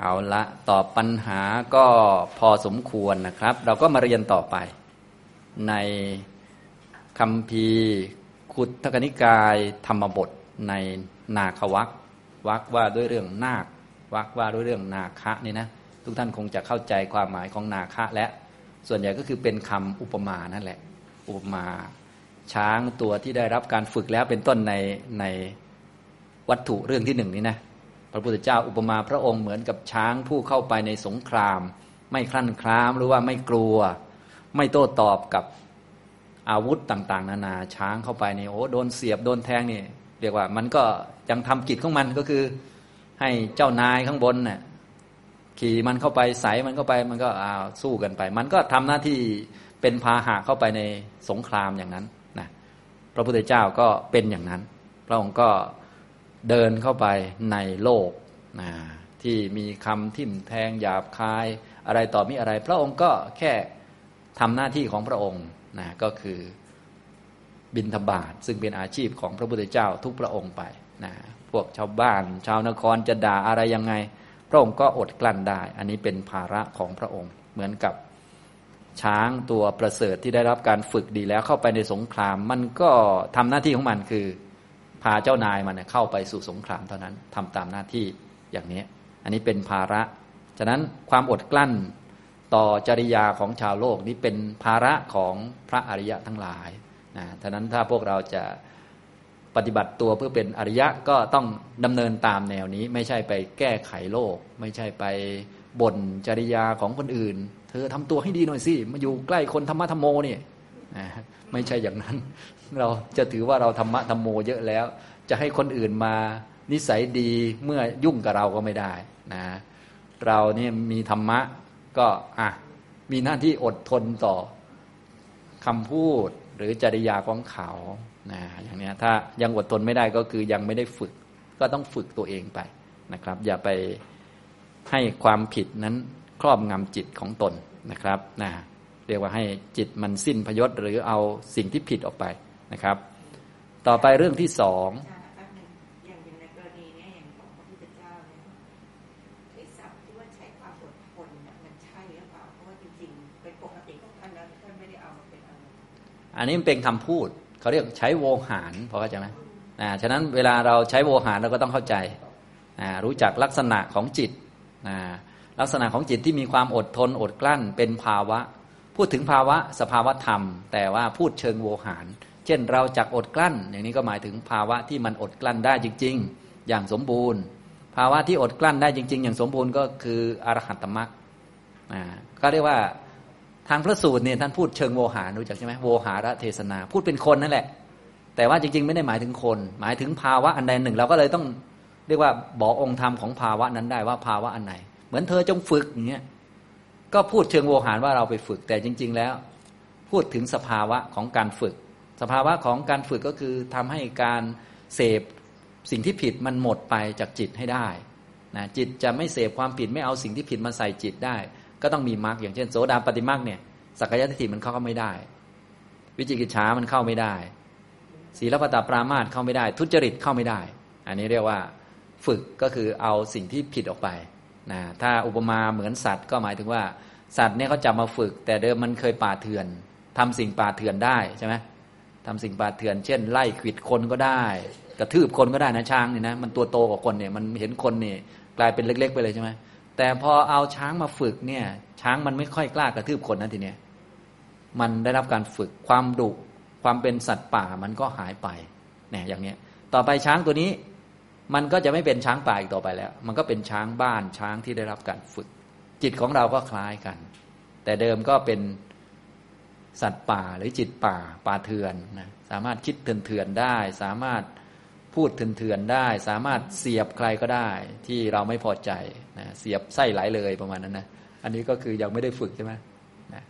เอาละตอบปัญหาก็พอสมควรนะครับ เราก็มาเรียนต่อไป ในคำพีขุทกนิกายธรรมบทในนาควักวักว่าด้วยเรื่องนาควักว่าด้วยเรื่องนาคะนี่นะทุกท่านคงจะเข้าใจความหมายของนาคะและ ส่วนใหญ่ก็คือเป็นคำอุปมานั่นแหละ อุปมาช้างตัวที่ได้รับการฝึกแล้วเป็นต้นในในวัตถุเรื่องที่หนึ่งนี้นะ พระพุทธเจ้าอุปมาพระองค์เหมือนกับช้างผู้เข้าไปในสงคราม ไม่คลั่นคล้ามหรือว่าไม่กลัว ไม่โต้ตอบกับอาวุธต่าง ๆ นานาช้างเข้าไปนี่โอ้โดนเสียบโดนแทงนี่เรียกว่ามันก็ยังทำกิจของมันก็คือ ให้เจ้านายข้างบนเนี่ยขี่มันเข้าไปใสมันเข้าไปมันก็อาสู้กันไป มันก็ทำหน้าที่เป็นพาหะเข้าไปในสงครามอย่างนั้นนะพระพุทธเจ้าก็เป็นอย่างนั้น พระองค์ก็ เดินเข้าไปในโลกนะที่มีคำทิ่มแทงหยาบคาย อะไรต่อมีอะไร พระองค์ก็แค่ทำหน้าที่ของพระองค์นะก็คือบินทบาทซึ่งเป็นอาชีพของพระพุทธเจ้าทุกพระองค์ไปนะพวกชาวบ้าน ชาวนครจะด่าอะไรยังไง พระองค์ก็อดกลั้นได้ อันนี้เป็นภาระของพระองค์ เหมือนกับช้างตัวประเสริฐที่ได้รับการฝึกดีแล้วเข้าไปในสงคราม มันก็ทำหน้าที่ของมันคือ พาเจ้านายมันเข้าไปสู่สงครามเท่านั้นทำตามหน้าที่อย่างนี้ อันนี้เป็นภาระ ฉะนั้นความอดกลั้นต่อจริยาของชาวโลกนี้เป็นภาระของพระอริยะทั้งหลายนะฉะนั้นถ้าพวกเราจะปฏิบัติตัวเพื่อเป็นอริยะก็ต้องดำเนินตามแนวนี้ ไม่ใช่ไปแก้ไขโลก ไม่ใช่ไปบ่นจริยาของคนอื่น เธอทำตัวให้ดีหน่อยสิมาอยู่ใกล้คนธรรมะธรรมโมนี่ไม่ใช่อย่างนั้น เราจะถือว่าเราธรรมะธรรมโมเยอะแล้ว จะให้คนอื่นมานิสัยดีเมื่อยุ่งกับเราก็ไม่ได้นะเราเนี่ยมีธรรมะก็อะมีหน้าที่อดทนต่อคำพูดหรือจริยาของเขานะอย่างนี้ถ้ายังอดทนไม่ได้ก็คือยังไม่ได้ฝึก ก็ต้องฝึกตัวเองไปนะครับ อย่าไปให้ความผิดนั้นครอบงำจิตของตนนะครับนะเรียกว่าให้จิตมันสิ้นพยศหรือเอาสิ่งที่ผิดออกไป นะครับ ต่อไปเรื่องที่สองอันนี้มันเป็นคำพูดเขาเรียกใช้โวหารพอเข้าใจไหมนะฉะนั้นเวลาเราใช้โวหารเราก็ต้องเข้าใจนะรู้จักลักษณะของจิตนะลักษณะของจิตที่มีความอดทนอดกลั้นเป็นภาวะ พูดถึงภาวะสภาวะธรรม แต่ว่าพูดเชิงโวหาร เช่นเราจักอดกลั้น อย่างนี้ก็หมายถึงภาวะที่มันอดกลั้นได้จริง ๆ อย่างสมบูรณ์ ภาวะที่อดกลั้นได้จริง ๆ อย่างสมบูรณ์ก็คืออรหัตตมรรคก็เรียกว่าทางพระสูตรเนี่ยท่านพูดเชิงโวหารรู้จักใช่ไหมโวหารเทศนา พูดเป็นคนนั่นแหละ แต่ว่าจริง ๆ ไม่ได้หมายถึงคน หมายถึงภาวะอันใดหนึ่ง เราก็เลยต้องเรียกว่าบอกองค์ธรรมของภาวะนั้นได้ว่าภาวะอันไหน เหมือนเธอจงฝึกอย่างเงี้ยก็พูดเชิงโวหารว่าเราไปฝึกแต่จริง ๆ แล้ว พูดถึงสภาวะของการฝึก ภาวะของการฝึกก็คือทำให้การเสพสิ่งที่ผิดมันหมดไปจากจิตให้ได้นะจิตจะไม่เสพความผิดไม่เอาสิ่งที่ผิดมาใส่จิตได้ ก็ต้องมีมรรคอย่างเช่น โสดาปฏิมรรคเนี่ยสักยะทิฏฐิมันเข้าไม่ได้ วิจิกิจฉามันเข้าไม่ได้ ศีลปตาปรามาตเข้าไม่ได้ ทุจริตเข้าไม่ได้ อันนี้เรียกว่าฝึกก็คือเอาสิ่งที่ผิดออกไปนะถ้าอุปมาเหมือนสัตว์ก็หมายถึงว่า สัตว์เนี่ยเขาจับมาฝึก แต่เดิมมันเคยป่าเถื่อนทำสิ่งป่าเถื่อนได้ใช่ไหม ทำสิ่งป่าเถื่อน เช่น ไล่ขิดคนก็ได้ กระทืบคนก็ได้นะช้างนี่นะมันตัวโตกว่าคนเนี่ยมันเห็นคนเนี่ยกลายเป็นเล็ก ๆ ไปเลยใช่ไหมแต่พอเอาช้างมาฝึกเนี่ย ช้างมันไม่ค่อยกล้ากระทืบคนนะทีเนี้ยมันได้รับการฝึกความดุความเป็นสัตว์ป่ามันก็หายไปเนี่ยอย่างเนี้ย ต่อไปช้างตัวนี้ มันก็จะไม่เป็นช้างป่าอีกต่อไปแล้ว มันก็เป็นช้างบ้านช้างที่ได้รับการฝึก จิตของเราก็คล้ายกัน แต่เดิมก็เป็น สัตว์ป่าหรือจิตป่าป่าเถื่อนนะสามารถคิดเถื่อนได้ สามารถพูดเถื่อนได้ สามารถเสียบใครก็ได้ ที่เราไม่พอใจนะเสียบไส้ไหลเลยประมาณนั้นนะอันนี้ก็คือยังไม่ได้ฝึกใช่ไหมนะ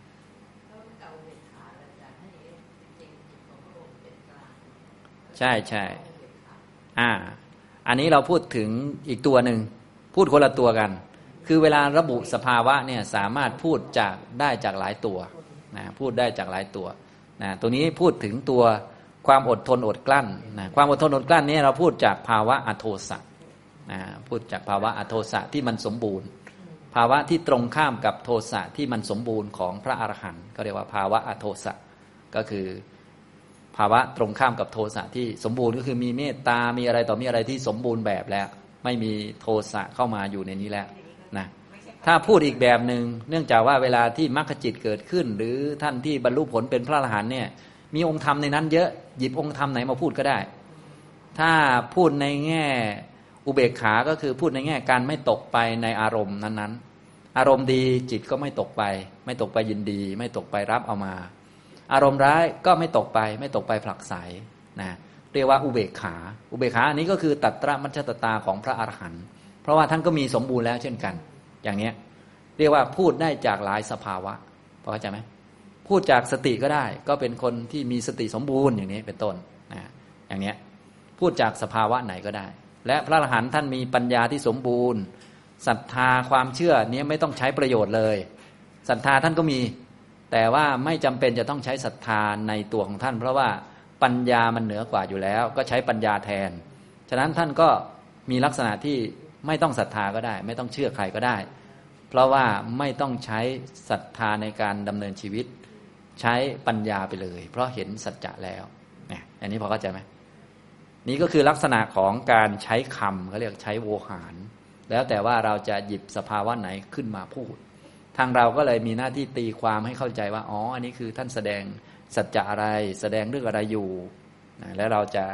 ใช่ใช่อ่า อันนี้เราพูดถึงอีกตัวหนึ่ง พูดคนละตัวกัน คือเวลาระบุสภาวะเนี่ยสามารถพูดจากได้จากหลายตัว นะพูดได้จากหลายตัวนะตัวนี้พูดถึงตัวความอดทนอดกลั้นนะความอดทนอดกลั้นนี้เราพูดจากภาวะอโทสะนะพูดจากภาวะอโทสะที่มันสมบูรณ์ ภาวะที่ตรงข้ามกับโทสะที่มันสมบูรณ์ของพระอรหันต์ก็เรียกว่าภาวะอโทสะก็คือภาวะตรงข้ามกับโทสะที่สมบูรณ์ก็คือมีเมตตา มีอะไรต่อมีอะไรที่สมบูรณ์แบบแล้ว ไม่มีโทสะเข้ามาอยู่ในนี้แล้วนะ ถ้าพูดอีกแบบหนึง่งเนื่องจากว่าเวลาที่มรรคจิตเกิดขึ้น หรือท่านที่บรรลุผลเป็นพระอรหันต์เนี่ย มีองค์ธรรมในนั้นเยอะหยิบองค์ธรรมไหนมาพูดก็ได้ ถ้าพูดในแง่อุเบกขา ก็คือพูดในแง่การไม่ตกไปในอารมณ์นั้นๆ อารมณ์ดีจิตก็ไม่ตกไป ไม่ตกไปยินดี ไม่ตกไปรับเอามา อารมณ์ร้ายก็ไม่ตกไป ไม่ตกไปผลักไสนะเรียกว่าอุเบกขา อุเบกขาอันนี้ก็คือตัตระมัชตตาของพระอรหันต์เพราะว่าท่านก็มีสมบูรณ์แล้วเช่นกัน อย่างเนี้ยเรียกว่าพูดได้จากหลายสภาวะพอเข้าใจไหมพูดจากสติก็ได้ ก็เป็นคนที่มีสติสมบูรณ์อย่างนี้เป็นต้นนะอย่างเนี้ยพูดจากสภาวะไหนก็ได้ และพระอรหันต์ท่านมีปัญญาที่สมบูรณ์ศรัทธาความเชื่อนี้ไม่ต้องใช้ประโยชน์เลยศรัทธาท่านก็มี แต่ว่าไม่จำเป็นจะต้องใช้ศรัทธาในตัวของท่าน เพราะว่าปัญญามันเหนือกว่าอยู่แล้ว ก็ใช้ปัญญาแทน ฉะนั้นท่านก็มีลักษณะที่ ไม่ต้องศรัทธาก็ได้ ไม่ต้องเชื่อใครก็ได้ เพราะว่าไม่ต้องใช้ศรัทธาในการดำเนินชีวิต ใช้ปัญญาไปเลย เพราะเห็นสัจจะแล้วเนี่ยอันนี้พอเข้าใจไหมนี่ก็คือลักษณะของการใช้คำเขาเรียกใช้โวหาร แล้วแต่ว่าเราจะหยิบสภาวะไหนขึ้นมาพูด ทางเราก็เลยมีหน้าที่ตีความให้เข้าใจว่าอ๋ออันนี้คือท่านแสดงสัจจะอะไรแสดงเรื่องอะไรอยู่ แล้วเราจะ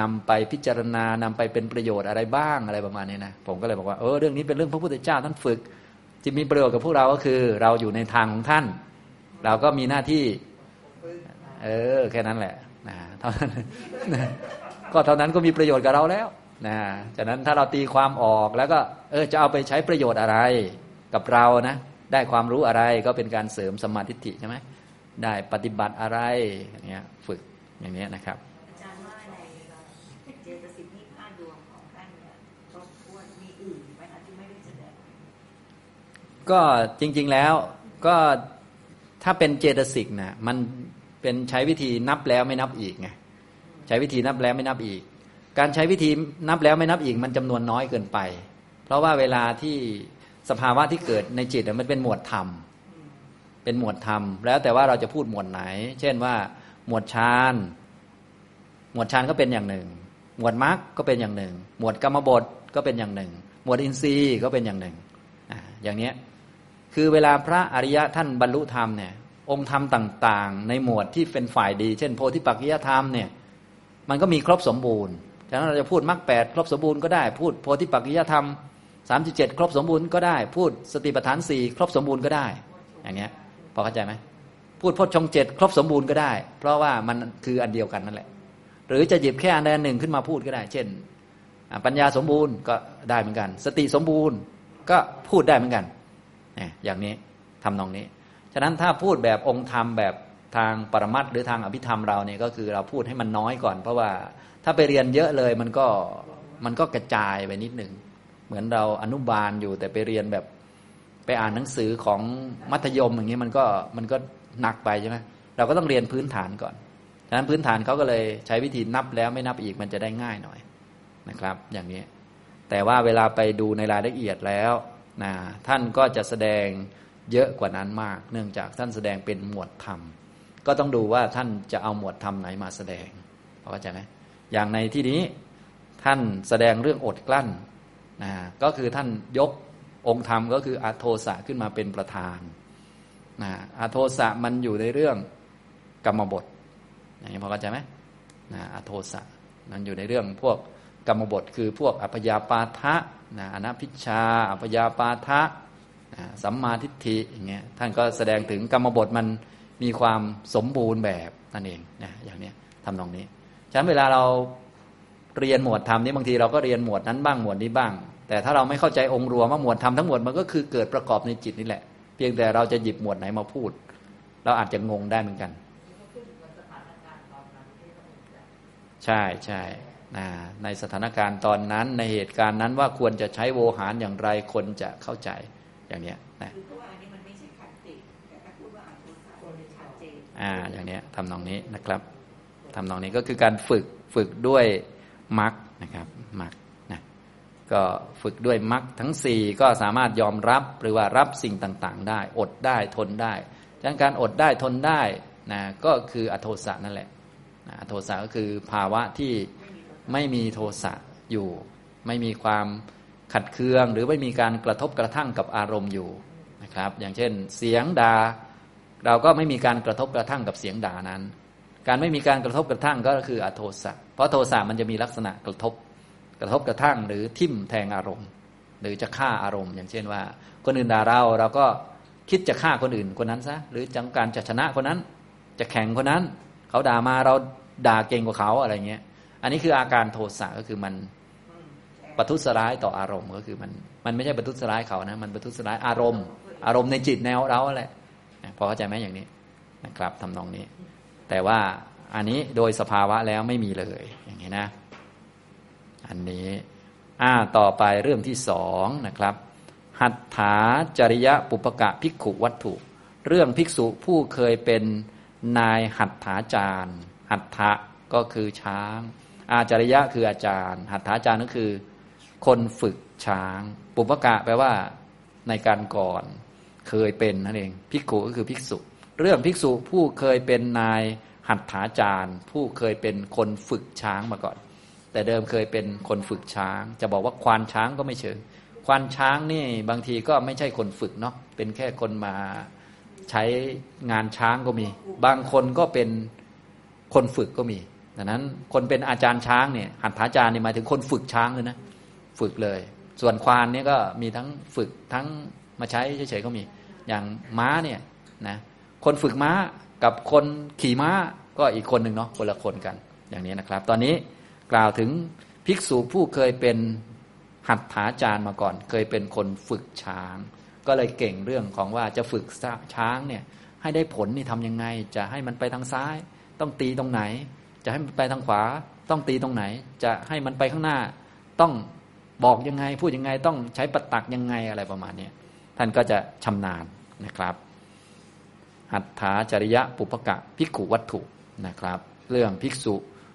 นำไปพิจารณานำไปเป็นประโยชน์อะไรบ้างอะไรประมาณนี้นะผมก็เลยบอกว่าเออเรื่องนี้เป็นเรื่องพระพุทธเจ้าท่านฝึกที่มีประโยชน์กับพวกเราก็คือ เราอยู่ในทางของท่าน เราก็มีหน้าที่ เออ แค่นั้นแหละนะเท่านั้นก็เท่านั้นก็มีประโยชน์กับเราแล้วนะจากนั้นถ้าเราตีความออกแล้วก็ เออจะเอาไปใช้ประโยชน์อะไรกับเรานะ ได้ความรู้อะไรก็เป็นการเสริมสมาธิิใช่ไหมได้ปฏิบัติอะไรอย่างเงี้ย ฝึกอย่างเนี้ยนะครับ อาจารย์ว่าในเจตสิกที่ห้าดวงของท่านเนี่ยครบถ้วนมีอื่นไหมคะที่ไม่ได้แสดง ก็จริง ๆแล้วก็ถ้าเป็นเจตสิกนะมันเป็นใช้วิธีนับแล้วไม่นับอีกไงใช้วิธีนับแล้วไม่นับอีก การใช้วิธีนับแล้วไม่นับอีกมันจำนวนน้อยเกินไป เพราะว่าเวลาที่สภาวะที่เกิดในจิตมันเป็นหมวดธรรม เป็นหมวดธรรม แล้วแต่ว่าเราจะพูดหมวดไหน เช่นว่า หมวดฌานหมวดฌานก็เป็นอย่างหนึ่ง หมวดมรรคก็เป็นอย่างหนึ่ง หมวดกรรมบทก็เป็นอย่างหนึ่ง หมวดอินทรีย์ก็เป็นอย่างหนึ่งอ่าอย่างเนี้ย คือเวลาพระอริยะท่านบรรลุธรรมเนี่ยองค์ธรรมต่างๆ ในหมวดที่เป็นฝ่ายดี เช่น โพธิปักขิยธรรมเนี่ยมันก็มีครบสมบูรณ์ฉะนั้นเราจะพูดมรรคแปดครบสมบูรณ์ก็ได้ พูดโพธิปักขิยธรรมสามสิบเจ็ดครบสมบูรณ์ก็ได้ พูดสติปัฏฐานสี่ครบสมบูรณ์ก็ได้ อย่างเงี้ยพอเข้าใจไหมพูดพจน์ชงเจ็ดครบสมบูรณ์ก็ได้ เพราะว่ามันคืออันเดียวกันนั่นแหละ หรือจะหยิบแค่อันใดอันหนึ่งขึ้นมาพูดก็ได้ เช่น ปัญญาสมบูรณ์ก็ได้เหมือนกัน สติสมบูรณ์ก็พูดได้เหมือนกัน อย่างนี้ทำนองนี้ ฉะนั้นถ้าพูดแบบองค์ธรรมแบบทางปรมัตหรือทางอภิธรรมเราเนี่ยก็คือเราพูดให้มันน้อยก่อน เพราะว่าถ้าไปเรียนเยอะเลยมันก็มันก็กระจายไปนิดหนึ่งเหมือนเราอนุบาลอยู่แต่ไปเรียนแบบไปอ่านหนังสือของมัธยมอย่างนี้มันก็มันก็หนักไปใช่ไหมเราก็ต้องเรียนพื้นฐานก่อนฉะนั้นพื้นฐานเขาก็เลยใช้วิธีนับแล้วไม่นับอีกมันจะได้ง่ายหน่อยนะครับ อย่างนี้ แต่ว่าเวลาไปดูในรายละเอียดแล้ว นะท่านก็จะแสดงเยอะกว่านั้นมาก เนื่องจากท่านแสดงเป็นหมวดธรรม ก็ต้องดูว่าท่านจะเอาหมวดธรรมไหนมาแสดงเข้าใจไหมอย่างในที่นี้ท่านแสดงเรื่องอดกลั้นนะก็คือท่านยกองค์ธรรมก็คืออาโทสะขึ้นมาเป็นประธานนะอาโทสะมันอยู่ในเรื่องกรรมบทอย่างนี้พอเข้าใจไหมนะอาโทสะมันอยู่ในเรื่องพวก กรรมบทคือพวกอัพยาปาทะนะอนัพิชาอัพยาปาทะนะสัมมาทิฏฐิอย่างเงี้ยท่านก็แสดงถึงกรรมบทมันมีความสมบูรณ์แบบนั่นเองนะอย่างเนี้ยทำตรงนี้ฉะนั้นเวลาเราเรียนหมวดธรรมนี่บางทีเราก็เรียนหมวดนั้นบ้างหมวดนี้บ้าง แต่ถ้าเราไม่เข้าใจองค์รวมว่าหมวดธรรมทั้งหมดมันก็คือเกิดประกอบในจิตนี่แหละ เพียงแต่เราจะหยิบหมวดไหนมาพูด เราอาจจะงงได้เหมือนกัน ใช่ใช่ ในสถานการณ์ตอนนั้นในเหตุการณ์นั้นว่าควรจะใช้โวหารอย่างไรคนจะเข้าใจอย่างเนี้ยนะอ่าอันนี้มันไม่ใช่ขันติแต่ถ้าพูดว่าอาโทสะมันชัดเจนอ่าอย่างเนี้ยทำนองนี้นะครับทำนองนี้ก็คือการฝึกฝึกด้วยมรรคนะครับมรรคนะก็ฝึกด้วยมรรคทั้งสี่ก็สามารถยอมรับหรือว่ารับสิ่งต่างๆ ได้ อดได้ทนได้ดังนั้นการอดได้ทนได้นะก็คืออโทสะนั่นแหละนะอโทสะก็คือภาวะที่ ไม่มีโทสะอยู่ ไม่มีความขัดเคือง หรือไม่มีการกระทบกระทั่งกับอารมณ์อยู่นะครับ อย่างเช่น เสียงด่าเราก็ไม่มีการกระทบกระทั่งกับเสียงด่านั้น การไม่มีการกระทบกระทั่งก็คืออโทสะเพราะโทสะมันจะมีลักษณะกระทบกระทบกระทั่งหรือทิ่มแทงอารมณ์ หรือจะฆ่าอารมณ์ อย่างเช่นว่า คนอื่นด่าเราเราก็คิดจะฆ่าคนอื่นคนนั้นซะหรือจังการจะชนะคนนั้น จะแข่งคนนั้น เขาด่ามาเราด่าเก่งกว่าเขาอะไรเงี้ย อันนี้คืออาการโทสะก็คือมันประทุษร้ายต่ออารมณ์ก็คือมันมันไม่ใช่ประทุษร้ายเขานะมันประทุษร้ายอารมณ์ อารมณ์ในจิตแนวเราแหละพอเข้าใจไหมอย่างนี้นะครับทำนองนี้ แต่ว่าอันนี้โดยสภาวะแล้วไม่มีเลยอย่างนี้นะ อันนี้อ่าต่อไปเรื่องที่สองนะครับ หัตถาจริยะปุปกะภิกขุวัตถุ เรื่องภิกษุผู้เคยเป็นนายหัตถาจารย์ หัตถะก็คือช้าง อาจาริยะคืออาจารย์ หัตถาจารย์ก็คือ คนฝึกช้าง ปุปกะแปลว่าในการก่อนเคยเป็นนั่นเองภิกขุก็คือภิกษุ เรื่องภิกษุผู้เคยเป็นนายหัตถาจารย์ ผู้เคยเป็นคนฝึกช้างมาก่อน แต่เดิมเคยเป็นคนฝึกช้าง จะบอกว่าควานช้างก็ไม่เชิงควานช้างนี่บางทีก็ไม่ใช่คนฝึกเนาะเป็นแค่คนมาใช้งานช้างก็มี บางคนก็เป็นคนฝึกก็มี ดังนั้นคนเป็นอาจารย์ช้างเนี่ยหัตถาจารย์นี่หมายถึงคนฝึกช้างเลยนะฝึกเลย ส่วนควานเนี่ยก็มีทั้งฝึกทั้งมาใช้เฉยๆก็มี อย่างม้าเนี่ยนะคนฝึกม้ากับคนขี่ม้าก็อีกคนหนึ่งเนาะคนละคนกันอย่างนี้นะครับ ตอนนี้กล่าวถึงภิกษุผู้เคยเป็นหัตถาจารย์มาก่อน เคยเป็นคนฝึกช้าง ก็เลยเก่งเรื่องของว่าจะฝึกช้างเนี่ยให้ได้ผลนี่ทำยังไง จะให้มันไปทางซ้าย ต้องตีตรงไหน จะให้มันไปทางขวาต้องตีตรงไหน จะให้มันไปข้างหน้า ต้องบอกยังไง พูดยังไงต้องใช้ปัตักยังไงอะไรประมาณนี้ท่านก็จะชำนาญนะครับ หัตถาจริยะปุปกะภิกขุวัตถุนะครับ เรื่องภิกษุ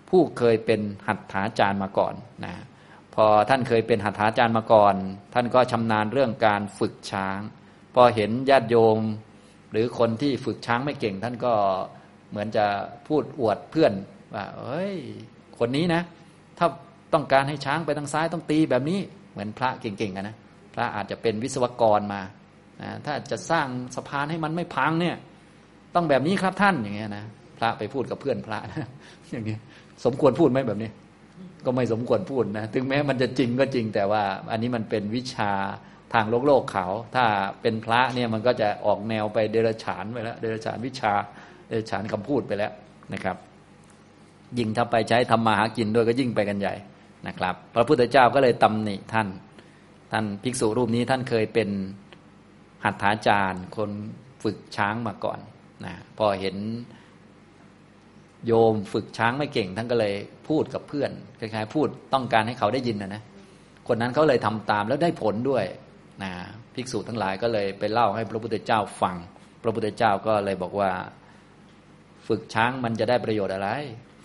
ผู้เคยเป็นหัตถาจารย์มาก่อนนะพอท่านเคยเป็นหัตถาจารย์มาก่อน ท่านก็ชำนาญเรื่องการฝึกช้าง พอเห็นญาติโยม หรือคนที่ฝึกช้างไม่เก่ง ท่านก็เหมือนจะพูดอวดเพื่อน ว่าเอ้ย คนนี้นะ ถ้าต้องการให้ช้างไปทางซ้ายต้องตีแบบนี้ เหมือนพระเก่งๆกันนะพระอาจจะเป็นวิศวกรมาถ้าจะสร้างสะพานให้มันไม่พังเนี่ย ต้องแบบนี้ครับท่านอย่างเงี้ยนะพระไปพูดกับเพื่อนพระอย่างนี้สมควรพูดไหมแบบนี้ ก็ไม่สมควรพูดนะถึงแม้มันจะจริงก็จริงแต่ว่า อันนี้มันเป็นวิชาทางโลกโลกเขา ถ้าเป็นพระเนี่ยมันก็จะออกแนวไปเดรัจฉานไปแล้ว เดรัจฉานวิชา เดรัจฉานคำพูดไปแล้วนะครับ ยิ่งถ้าไปใช้ทำมาหากินด้วยก็ยิ่งไปกันใหญ่นะครับ พระพุทธเจ้าก็เลยตำหนิท่าน ท่านภิกษุรูปนี้ท่านเคยเป็นหัตถาจารย์ คนฝึกช้างมาก่อนนะพอเห็นโยมฝึกช้างไม่เก่ง ท่านก็เลยพูดกับเพื่อนคล้ายๆพูดต้องการให้เขาได้ยินนะนะคนนั้นเขาเลยทำตามแล้วได้ผลด้วยนะภิกษุทั้งหลายก็เลยไปเล่าให้พระพุทธเจ้าฟัง พระพุทธเจ้าก็เลยบอกว่า ฝึกช้างมันจะได้ประโยชน์อะไร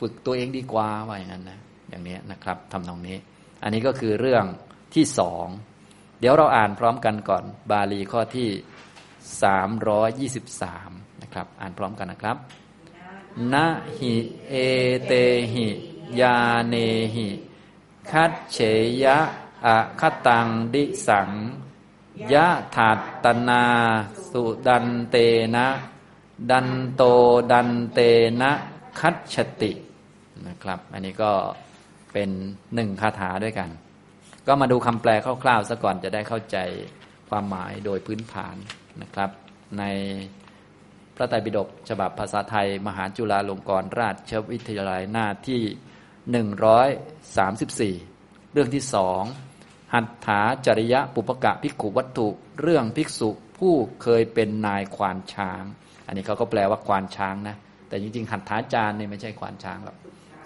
ฝึกตัวเองดีกว่าว่าอย่างนั้นนะอย่างนี้นะครับทำนองนี้ อันนี้ก็คือเรื่องที่สองเดี๋ยวเราอ่านพร้อมกันก่อน บาลีข้อที่สามร้อยยี่สิบสามนะครับ อ่านพร้อมกันนะครับนะหิเอเตหิยาเนหิคัตเฉยะอะคตังดิสังยะถาตนาสุดันเตนะ ดันโตดันเตนะคัตฉติ นะครับ อันนี้ก็เป็นหนึ่งคาถาด้วยกัน ก็มาดูคำแปลคร่าวๆซะก่อนจะได้เข้าใจความหมายโดยพื้นฐานนะครับ ในพระไตรปิฎกฉบับภาษาไทย มหาจุฬาลงกรณราชวิทยาลัยหน้าที่หนึ่งร้อยสามสิบสี่เรื่องที่สองหัตถาจริยะปุปกะภิกขุวัตถุ เรื่องภิกษุผู้เคยเป็นนายควานช้าง อันนี้เขาก็แปลว่าควานช้างนะ แต่จริงๆ หัตถาจารย์เนี่ยไม่ใช่ควานช้างหรอก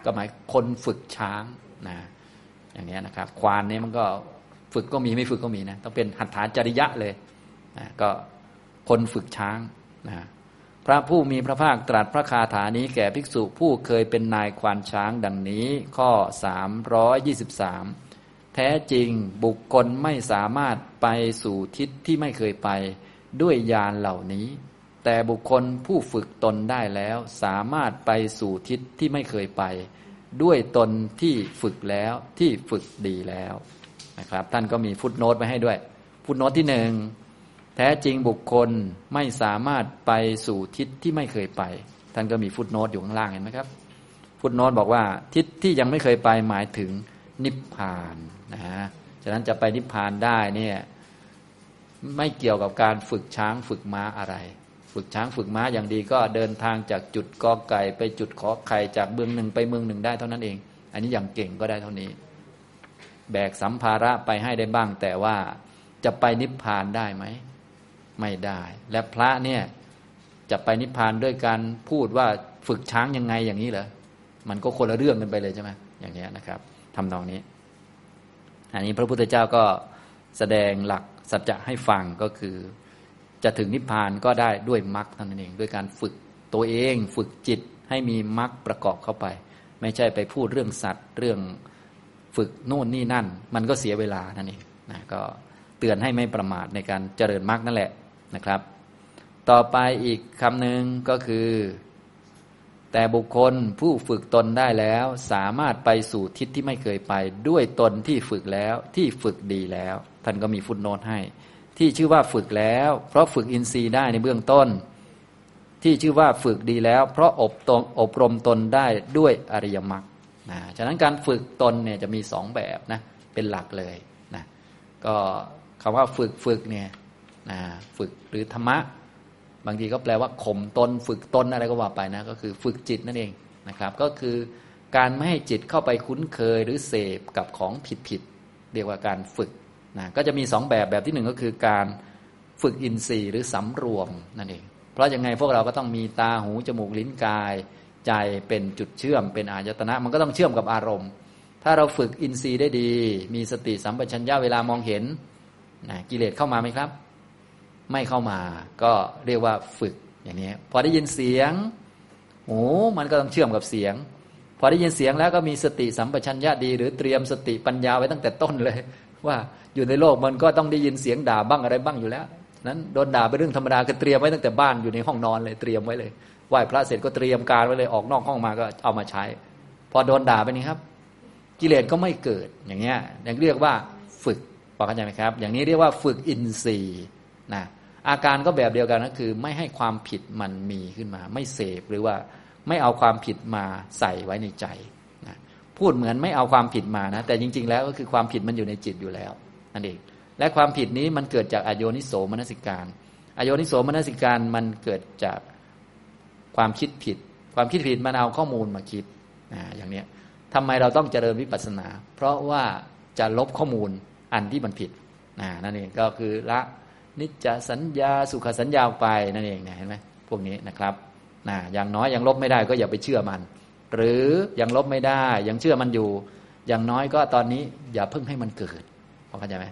ก็หมายคนฝึกช้างนะอย่างนี้นะครับ ควานนี่มันก็ฝึกก็มีไม่ฝึกก็มีนะต้องเป็นหัตถาจริยะเลยนะก็คนฝึกช้างนะพระผู้มีพระภาคตรัสพระคาถานี้แก่ภิกษุผู้เคยเป็นนายควานช้างดังนี้ ข้อ 323 แท้จริงบุคคลไม่สามารถไปสู่ทิศที่ไม่เคยไปด้วยยานเหล่านี้ แต่บุคคลผู้ฝึกตนได้แล้ว สามารถไปสู่ทิศที่ไม่เคยไป ด้วยตนที่ฝึกแล้วที่ฝึกดีแล้วนะครับ ท่านก็มีฟุตโนตไว้ให้ด้วย ฟุตโนตที่หนึ่งแท้จริงบุคคลไม่สามารถไปสู่ทิศที่ไม่เคยไป ท่านก็มีฟุตโนตอยู่ข้างล่างเห็นไหมครับ ฟุตโนตบอกว่าทิศที่ยังไม่เคยไปหมายถึงนิพพานนะฮะฉะนั้นจะไปนิพพานได้เนี่ยไม่เกี่ยวกับการฝึกช้างฝึกม้าอะไร ฝึกช้างฝึกม้าอย่างดีก็เดินทางจากจุดกอไก่ ไปจุดขอไข่จากเมืองหนึ่งไปเมืองหนึ่งได้เท่านั้นเอง อันนี้อย่างเก่งก็ได้เท่านี้ แบกสัมภาระไปให้ได้บ้าง แต่ว่าจะไปนิพพานได้ไหม ไม่ได้ และพระเนี่ยจะไปนิพพานด้วยการพูดว่าฝึกช้างยังไงอย่างนี้เหรอมันก็คนละเรื่องกันไปเลยใช่ไหมอย่างนี้นะครับทำนองนี้ อันนี้พระพุทธเจ้าก็แสดงหลักสัจจะให้ฟังก็คือ จะถึงนิพพานก็ได้ด้วยมรรคเท่านั้นเองด้วยการฝึกตัวเองฝึกจิตให้มีมรรคประกอบเข้าไป ไม่ใช่ไปพูดเรื่องสัตว์เรื่องฝึกโน่นนี่นั่น มันก็เสียเวลานั่นเองนะก็เตือนให้ไม่ประมาทในการเจริญมรรคนั่นแหละนะครับ ต่อไปอีกคำหนึ่งก็คือ แต่บุคคลผู้ฝึกตนได้แล้ว สามารถไปสู่ทิศที่ไม่เคยไป ด้วยตนที่ฝึกแล้วที่ฝึกดีแล้ว ท่านก็มีฟุตโนตให้ ที่ชื่อว่าฝึกแล้ว เพราะฝึกอินทรีย์ได้ในเบื้องต้น ที่ชื่อว่าฝึกดีแล้ว เพราะอบตนอบรมตนได้ด้วยอริยมรรคนะฉะนั้นการฝึกตนเนี่ยจะมีสองแบบนะเป็นหลักเลยนะก็คำว่าฝึกฝึกเนี่ยนะฝึกหรือธรรมะ บางทีก็แปลว่าข่มตน ฝึกตนอะไรก็ว่าไปนะก็คือฝึกจิตนั่นเองนะครับ ก็คือการไม่ให้จิตเข้าไปคุ้นเคยหรือเสพกับของผิดผิดเรียกว่าการฝึก นะก็จะมีสองแบบแบบที่หนึ่งก็คือการฝึกอินทรีย์หรือสำรวมนั่นเองเพราะยังไงพวกเราก็ต้องมีตาหูจมูกลิ้นกาย ใจเป็นจุดเชื่อมเป็นอายตนะ มันก็ต้องเชื่อมกับอารมณ์ ถ้าเราฝึกอินทรีย์ได้ดี มีสติสัมปชัญญะเวลามองเห็นนะกิเลสเข้ามาไหมครับ ไม่เข้ามาก็เรียกว่าฝึกอย่างนี้พอได้ยินเสียงโอ้มันก็ต้องเชื่อมกับเสียง พอได้ยินเสียงแล้วก็มีสติสัมปชัญญะดี หรือเตรียมสติปัญญาไว้ตั้งแต่ต้นเลย ว่าอยู่ในโลกมันก็ต้องได้ยินเสียงด่าบ้างอะไรบ้างอยู่แล้ว นั้นโดนด่าเป็นเรื่องธรรมดาก็เตรียมไว้ตั้งแต่บ้านอยู่ในห้องนอนเลยเตรียมไว้เลยไหว้พระเสร็จก็เตรียมการไว้เลยออกนอกห้องมาก็เอามาใช้ พอโดนด่าไปนี้ครับ กิเลสก็ไม่เกิดอย่างเงี้ยอย่างเรียกว่าฝึกพอเข้าใจไหมครับ อย่างนี้เรียกว่าฝึกอินทรีย์นะอาการก็แบบเดียวกันก็คือ ไม่ให้ความผิดมันมีขึ้นมา ไม่เสพหรือว่าไม่เอาความผิดมาใส่ไว้ในใจ พูดเหมือนไม่เอาความผิดมานะ แต่จริง ๆ แล้วก็คือความผิดมันอยู่ในจิตอยู่แล้วนั่นเองและความผิดนี้มันเกิดจากอโยนิโสมนสิการอโยนิโสมนสิการมันเกิดจากความคิดผิด ความคิดผิดมันเอาข้อมูลมาคิดนะอย่างนี้ทำไมเราต้องเจริญวิปัสสนา เพราะว่าจะลบข้อมูลอันที่มันผิดนะนั่นเองก็คือละนิจจสัญญาสุขสัญญาไปนั่นเองเห็นไหมพวกนี้นะครับนะอย่างน้อยยังลบไม่ได้ก็อย่าไปเชื่อมัน หรือยังลบไม่ได้ ยังเชื่อมันอยู่ อย่างน้อยก็ตอนนี้อย่าเพิ่งให้มันเกิดเข้าใจไหม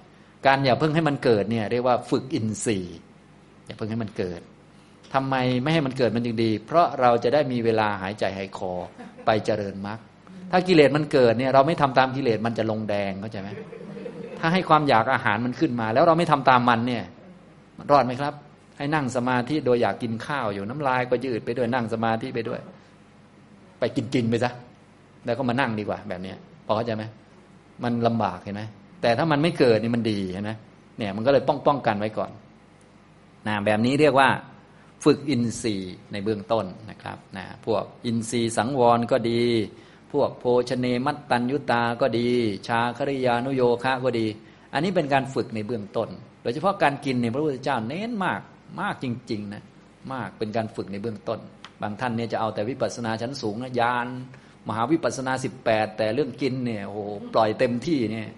การอย่าเพิ่งให้มันเกิดเนี่ยเรียกว่าฝึกอินทรีย์อย่าเพิ่งให้มันเกิดทำไมไม่ให้มันเกิดมันจึงดี เพราะเราจะได้มีเวลาหายใจหายคอไปเจริญมรรคถ้ากิเลสมันเกิดเนี่ยเราไม่ทำตามกิเลสมันจะลงแดงเข้าใจไหมถ้าให้ความอยากอาหารมันขึ้นมา แล้วเราไม่ทำตามมันเนี่ยรอดไหมครับ ให้นั่งสมาธิโดยอยากกินข้าวอยู่น้ำลายก็ยืดไปด้วยนั่งสมาธิไปด้วย ไปกินกินไปซะแล้วก็มานั่งดีกว่าแบบนี้พอเข้าใจไหมมันลำบากเห็นไหมแต่ถ้ามันไม่เกิดนี่มันดีเห็นไหมเนี่ยมันก็เลยป้องป้องกันไว้ก่อนนะแบบนี้เรียกว่าฝึกอินทรีย์ในเบื้องต้นนะครับนะพวกอินทรีย์สังวรก็ดี พวกโภชเนมัตตัญยุตาก็ดี ชาคริยานุโยคะก็ดี อันนี้เป็นการฝึกในเบื้องต้น โดยเฉพาะการกินเนี่ยพระพุทธเจ้าเน้นมากมากจริงๆนะมากเป็นการฝึกในเบื้องต้น บางท่านเนี่ยจะเอาแต่วิปัสสนาชั้นสูงนะยานมหาวิปัสสนาสิบแปดแต่เรื่องกินเนี่ยโอ้โหปล่อยเต็มที่เนี่ย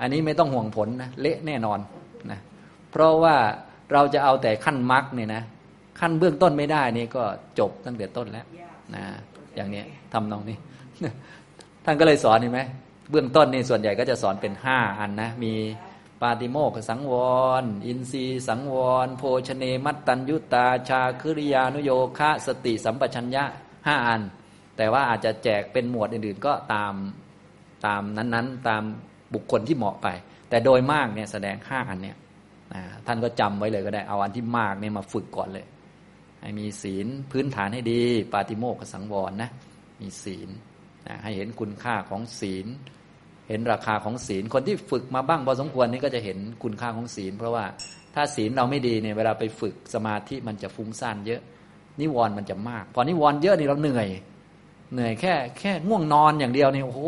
อันนี้ไม่ต้องห่วงผลนะเละแน่นอนนะเพราะว่าเราจะเอาแต่ขั้นมรรคเนี่ยนะขั้นเบื้องต้นไม่ได้นี่ก็จบตั้งแต่ต้นแล้วนะอย่างนี้ทำนองนี้ ท่านก็เลยสอนเห็นไหมเบื้องต้นนี่ส่วนใหญ่ก็จะสอนเป็นห้าอันนะมี ปาติโมกสังวร อินทรีสังวร โภชเนมัตตัญยุตา ชาคริยานุโยคะสติสัมปชัญญะห้าอัน แต่ว่าอาจจะแจกเป็นหมวดอื่นๆ ก็ตามตามนั้นๆ ตามบุคคลที่เหมาะไป แต่โดยมากเนี่ยแสดงห้าอันเนี่ยท่านก็จำไว้เลยก็ได้ เอาอันที่มากเนี่ยมาฝึกก่อนเลย ให้มีศีลพื้นฐานให้ดี ปาติโมกขสังวรนะ มีศีลให้เห็นคุณค่าของศีล เห็นราคาของศีล คนที่ฝึกมาบ้างพอสมควรนี่ก็จะเห็นคุณค่าของศีล เพราะว่าถ้าศีลเราไม่ดีเนี่ยเวลาไปฝึกสมาธิมันจะฟุ้งซ่านเยอะ นิวรณ์มันจะมาก พอนิวรณ์เยอะนี่เราเหนื่อย เหนื่อยแค่แค่ง่วงนอนอย่างเดียวนี่โอ้โห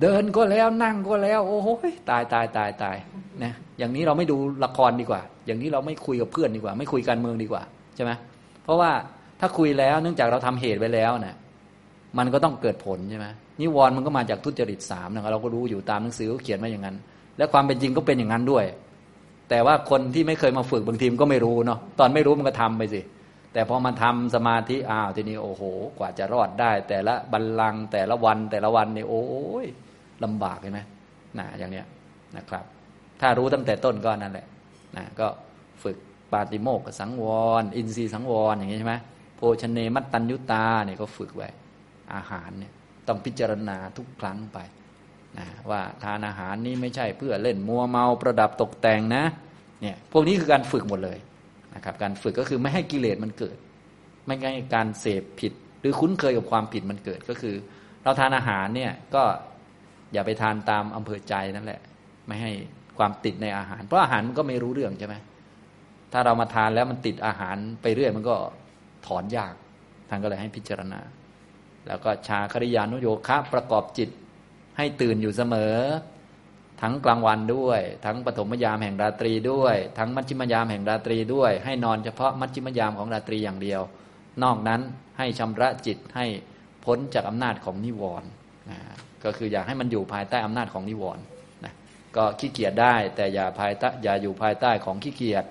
เดินก็แล้วนั่งก็แล้ว โอ้โหตายตายตายตายนะอย่างนี้เราไม่ดูละครดีกว่า อย่างนี้เราไม่คุยกับเพื่อนดีกว่า ไม่คุยการเมืองดีกว่าใช่ไหมเพราะว่าถ้าคุยแล้วเนื่องจากเราทำเหตุไว้แล้วเนะี่ยมันก็ต้องเกิดผลใช่ไหม นิวรณ์มันก็มาจากทุจริตสามนะครับเราก็รู้อยู่ตามหนังสือเขาเขียนมาอย่างนั้น และความเป็นจริงก็เป็นอย่างนั้นด้วย แต่ว่าคนที่ไม่เคยมาฝึกบางทีมก็ไม่รู้เนาะตอนไม่รู้มันก็ทำไปสิแต่พอมาทำสมาธิอ้าวทีนี้โอ้โห กว่าจะรอดได้ แต่ละบัลลังก์แต่ละวันแต่ละวันเนี่ยโอ้ยลำบากเห็นไหมนะอย่างเนี้ยนะครับ ถ้ารู้ตั้งแต่ต้นก็นั่นแหละนะก็ฝึกปาติโมกสังวร อินทรีย์สังวรอย่างนี้ใช่ไหมโภชเนมัตตัญยุตาเนี่ยก็ฝึกไว้ อาหารเนี่ย ต้องพิจารณาทุกครั้งไปนะว่าทานอาหารนี้ไม่ใช่เพื่อเล่นมัวเมาประดับตกแต่งนะเนี่ยพวกนี้คือการฝึกหมดเลยนะครับการฝึกก็คือไม่ให้กิเลสมันเกิด ไม่ให้การเสพผิด หรือคุ้นเคยกับความผิดมันเกิดก็คือ เราทานอาหารเนี่ยก็อย่าไปทานตามอำเภอใจนั่นแหละ ไม่ให้ความติดในอาหาร เพราะอาหารมันก็ไม่รู้เรื่องใช่ไหมถ้าเรามาทานแล้วมันติดอาหารไปเรื่อยมันก็ถอนยากท่านก็เลยให้พิจารณา แล้วก็ชาคริยานุโยคะประกอบจิตให้ตื่นอยู่เสมอ ทั้งกลางวันด้วย ทั้งปฐมยามแห่งราตรีด้วย ทั้งมัชชิมยามแห่งราตรีด้วย ให้นอนเฉพาะมัชชิมยามของราตรีอย่างเดียว นอกนั้นให้ชำระจิตให้พ้นจากอำนาจของนิวรณ์ก็คืออยากให้มันอยู่ภายใต้อำนาจของนิวรณ์นะก็ขี้เกียจได้ แต่อย่าภายใต้อย่าอยู่ภายใต้ของขี้เกียจ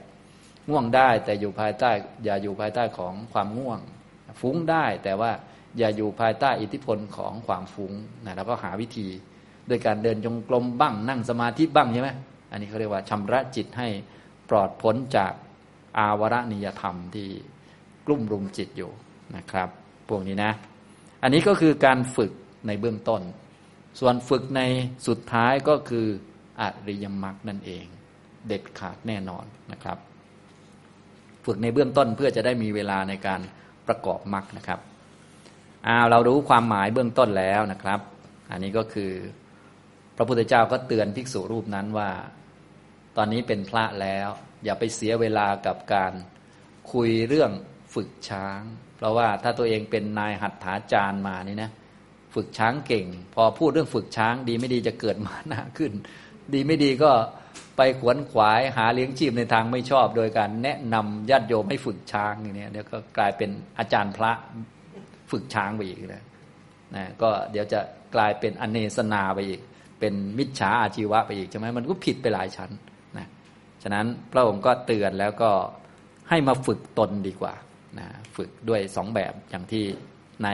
ง่วงได้ แต่อยู่ภายใต้ อย่าอยู่ภายใต้ของความง่วง ฟุ้งได้แต่ว่า อย่าอยู่ภายใต้อิทธิพลของความฟุ้งนะแล้วก็หาวิธีโดยการเดินจงกรมบ้างนั่งสมาธิบ้างใช่ไหมอันนี้เขาเรียกว่าชำระจิตให้ปลอดพ้นจากอาวรณิยธรรมที่กลุ่มรุมจิตอยู่นะครับ พวกนี้นะ อันนี้ก็คือการฝึกในเบื้องต้น ส่วนฝึกในสุดท้ายก็คืออริยมรรคนั่นเอง เด็ดขาดแน่นอนนะครับ ฝึกในเบื้องต้นเพื่อจะได้มีเวลาในการประกอบมรรคนะครับ อ้าวเรารู้ความหมายเบื้องต้นแล้วนะครับ อันนี้ก็คือ พระพุทธเจ้าก็เตือนภิกษุรูปนั้นว่า ตอนนี้เป็นพระแล้ว อย่าไปเสียเวลากับการคุยเรื่องฝึกช้าง เพราะว่าถ้าตัวเองเป็นนายหัตถาจารย์มานี่นะฝึกช้างเก่ง พอพูดเรื่องฝึกช้างดีไม่ดีจะเกิดมาหนาขึ้น ดีไม่ดีก็ไปขวนขวายหาเลี้ยงชีพในทางไม่ชอบ โดยการแนะนำญาติโยมให้ฝึกช้างอย่างนี้เดี๋ยวก็กลายเป็นอาจารย์พระ ฝึกช้างไปอีกนะนะก็เดี๋ยวจะกลายเป็นอเนสนาไปอีก เป็นมิจฉาอาชีวะไปอีกใช่ไหมมันก็ผิดไปหลายชั้นนะฉะนั้นพระองค์ก็เตือนแล้วก็ให้มาฝึกตนดีกว่านะฝึกด้วยสองแบบอย่างที่ใน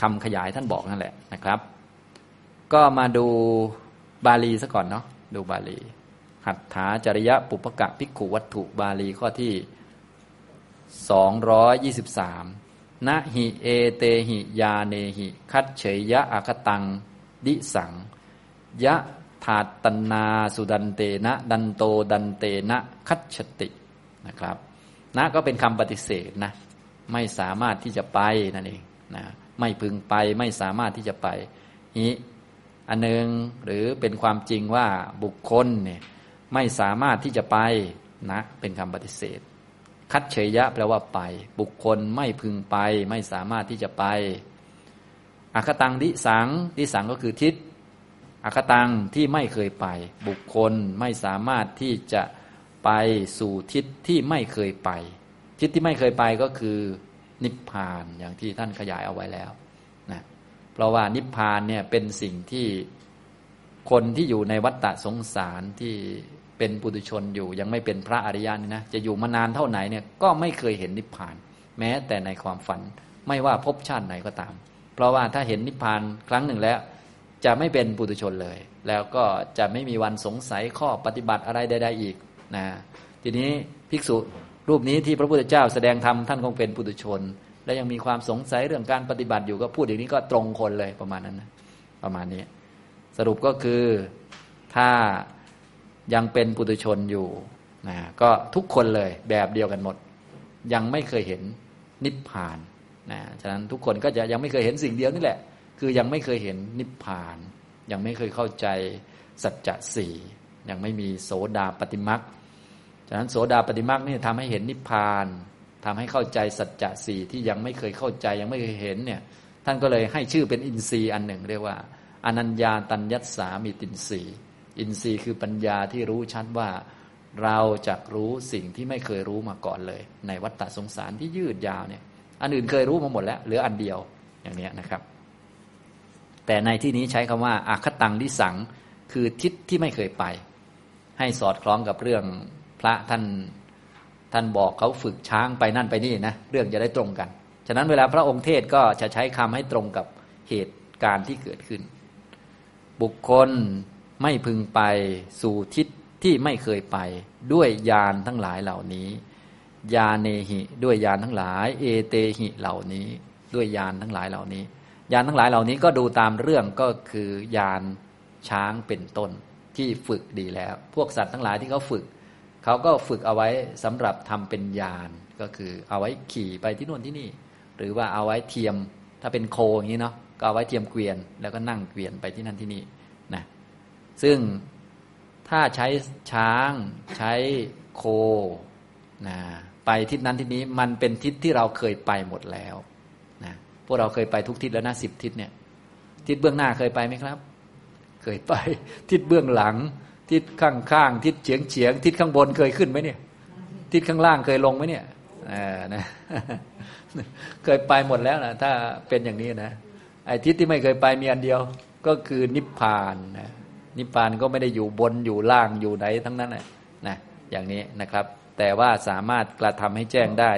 คำขยายท่านบอกนั่นแหละนะครับ ก็มาดูบาลีซะก่อนเนาะดูบาลี หัตถาจริยะปุปกะภิกขุวัตถุบาลีข้อที่ 223 นะหิเอเตหิยาเนหิ คัดเฉยยะอากตัง ดิสัง ยะถาตนาสุดันเตนะ ดันโตดันเตนะคัดฉตินะครับ นะก็เป็นคำปฏิเสธนะไม่สามารถที่จะไปนั่นเองนะไม่พึงไปไม่สามารถที่จะไปนี้อันหนึ่งหรือเป็นความจริงว่าบุคคลเนี่ยไม่สามารถที่จะไปนะเป็นคำปฏิเสธ คัดเฉยยะแปลว่าไป บุคคลไม่พึงไป ไม่สามารถที่จะไป อคตังดิสังดิสังก็คือทิศอคตังที่ไม่เคยไป บุคคลไม่สามารถที่จะไปสู่ทิศที่ไม่เคยไป ทิศที่ไม่เคยไปก็คือนิพพานอย่างที่ท่านขยายเอาไว้แล้วนะเพราะว่านิพพานเนี่ยเป็นสิ่งที่คนที่อยู่ในวัฏฏะสงสารที่ เป็นปุถุชนอยู่ ยังไม่เป็นพระอริยนี่นะจะอยู่มานานเท่าไหนเนี่ยก็ไม่เคยเห็นนิพพาน แม้แต่ในความฝันไม่ว่าพบชาติไหนก็ตาม เพราะว่าถ้าเห็นนิพพานครั้งหนึ่งแล้ว จะไม่เป็นปุถุชนเลย แล้วก็จะไม่มีวันสงสัยข้อปฏิบัติอะไรใดๆอีกนะทีนี้ภิกษุรูปนี้ที่พระพุทธเจ้าแสดงธรรมท่านคงเป็นปุถุชน และยังมีความสงสัยเรื่องการปฏิบัติอยู่ก็พูดอย่างนี้ก็ตรงคนเลยประมาณนั้นนะประมาณนี้ สรุปก็คือถ้า ยังเป็นปุถุชนอยู่นะก็ทุกคนเลยแบบเดียวกันหมด ยังไม่เคยเห็นนิพพานนะฉะนั้นทุกคนก็จะยังไม่เคยเห็นสิ่งเดียวนี่แหละ คือยังไม่เคยเห็นนิพพาน ยังไม่เคยเข้าใจสัจจะสี่ยังไม่มีโสดาปฏิมักฉะนั้นโสดาปฏิมักนี่ทำให้เห็นนิพพานทำให้เข้าใจสัจจะสี่ที่ยังไม่เคยเข้าใจยังไม่เคยเห็นเนี่ยท่านก็เลยให้ชื่อเป็นอินทรีย์อันหนึ่ง เรียกว่าอนัญญาตัญญัตสามีตินทรีย์ อินทรีย์คือปัญญาที่รู้ชัดว่าเราจะรู้สิ่งที่ไม่เคยรู้มาก่อนเลย ในวัฏฏะสงสารที่ยืดยาวเนี่ย อันอื่นเคยรู้มาหมดแล้วเหลืออันเดียวอย่างนี้นะครับ แต่ในที่นี้ใช้คำว่าอาคตังลิสังคือทิศที่ไม่เคยไป ให้สอดคล้องกับเรื่องพระท่านท่านบอกเขาฝึกช้างไปนั่นไปนี่นะเรื่องจะได้ตรงกัน ฉะนั้นเวลาพระองค์เทศก็จะใช้คำให้ตรงกับเหตุการณ์ที่เกิดขึ้น บุคคล ไม่พึงไปสู่ทิศที่ไม่เคยไปด้วยยานทั้งหลายเหล่านี้ ยาเนหิด้วยยานทั้งหลาย เอเตหิเหล่านี้ ด้วยยานทั้งหลายเหล่านี้ ยานทั้งหลายเหล่านี้ก็ดูตามเรื่องก็คือยานช้างเป็นต้นที่ฝึกดีแล้ว พวกสัตว์ทั้งหลายที่เขาฝึก เขาก็ฝึกเอาไว้สำหรับทำเป็นยานก็คือเอาไว้ขี่ไปที่นู่นที่นี่ หรือว่าเอาไว้เทียมถ้าเป็นโคอย่างนี้เนาะก็เอาไว้เทียมเกวียน แล้วก็นั่งเกวียนไปที่นั่นที่นี่ ซึ่งถ้าใช้ช้างใช้โคนะไปทิศนั้นทิศนี้มันเป็นทิศที่เราเคยไปหมดแล้วนะพวกเราเคยไปทุกทิศแล้วนะสิบทิศเนี่ย ทิศเบื้องหน้าเคยไปไหมครับ เคยไป ทิศเบื้องหลัง ทิศข้างข้างทิศเฉียงเฉียงทิศข้างบนเคยขึ้นไหมเนี่ย ทิศข้างล่างเคยลงไหมเนี่ยนะเคยไปหมดแล้วนะถ้าเป็นอย่างนี้นะไอ้ทิศที่ไม่เคยไปมีอันเดียวก็คือนิพพานนะ นิพพานก็ไม่ได้อยู่บนอยู่ล่างอยู่ไหนทั้งนั้นนะนะอย่างนี้นะครับ แต่ว่าสามารถกระทำให้แจ้งได้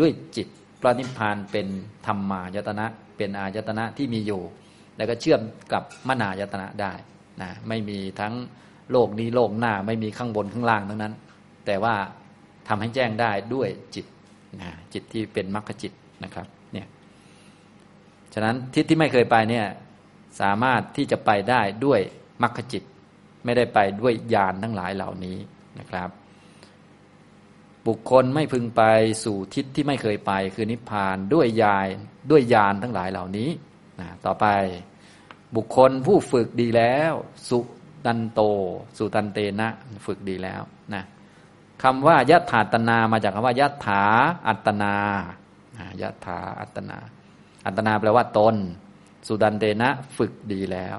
ด้วยจิตพระนิพพานเป็นธรรมายตนะ เป็นอายตนะที่มีอยู่ แล้วก็เชื่อมกับมนายตนะได้นะไม่มีทั้งโลกนี้โลกหน้าไม่มีข้างบนข้างล่างทั้งนั้น แต่ว่าทำให้แจ้งได้ด้วยจิตนะจิตที่เป็นมรรคจิตนะครับเนี่ยฉะนั้นทิศที่ไม่เคยไปเนี่ยสามารถที่จะไปได้ด้วย มรรคจิต ไม่ได้ไปด้วยญาณทั้งหลายเหล่านี้นะครับ บุคคลไม่พึงไปสู่ทิศที่ไม่เคยไป คือนิพพานด้วยยายด้วยญาณทั้งหลายเหล่านี้นะต่อไปบุคคลผู้ฝึกดีแล้ว สุตันโต สุตันเตนะฝึกดีแล้วนะคำว่ายัตถาตนามาจากคำว่ายัตถาอัตนายัตถาอัตนา อัตนาแปลว่าตน สุดันเตนะฝึกดีแล้ว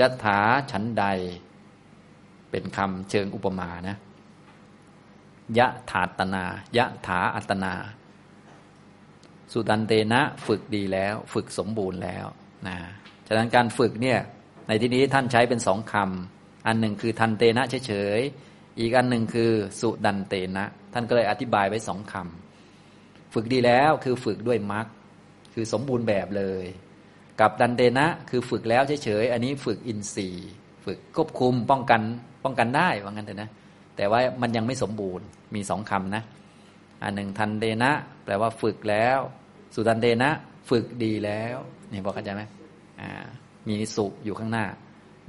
ยัตถาฉันใด เป็นคำเชิงอุปมานะยะถาตนายะถาอัตนา สุตันเตนะฝึกดีแล้ว ฝึกสมบูรณ์แล้วนะฉะนั้นการฝึกเนี่ยในที่นี้ท่านใช้เป็นสองคำอันหนึ่งคือทันเตนะเฉยๆอีกอันหนึ่งคือสุดันเตนะ ท่านก็เลยอธิบายไว้สองคำฝึกดีแล้วคือฝึกด้วยมรรคคือสมบูรณ์แบบเลย กับดันเดนะ คือฝึกแล้วเฉยๆอันนี้ฝึกอินทรีย์ ฝึกควบคุมป้องกันป้องกันได้ว่างั้นเถอะนะ แต่ว่ามันยังไม่สมบูรณ์มีสองคำนะ อันหนึ่งทันเดนะ แปลว่าฝึกแล้ว สุดันเดนะ ฝึกดีแล้วนี่บอกเข้าใจไหมอ่ามีสุอยู่ข้างหน้า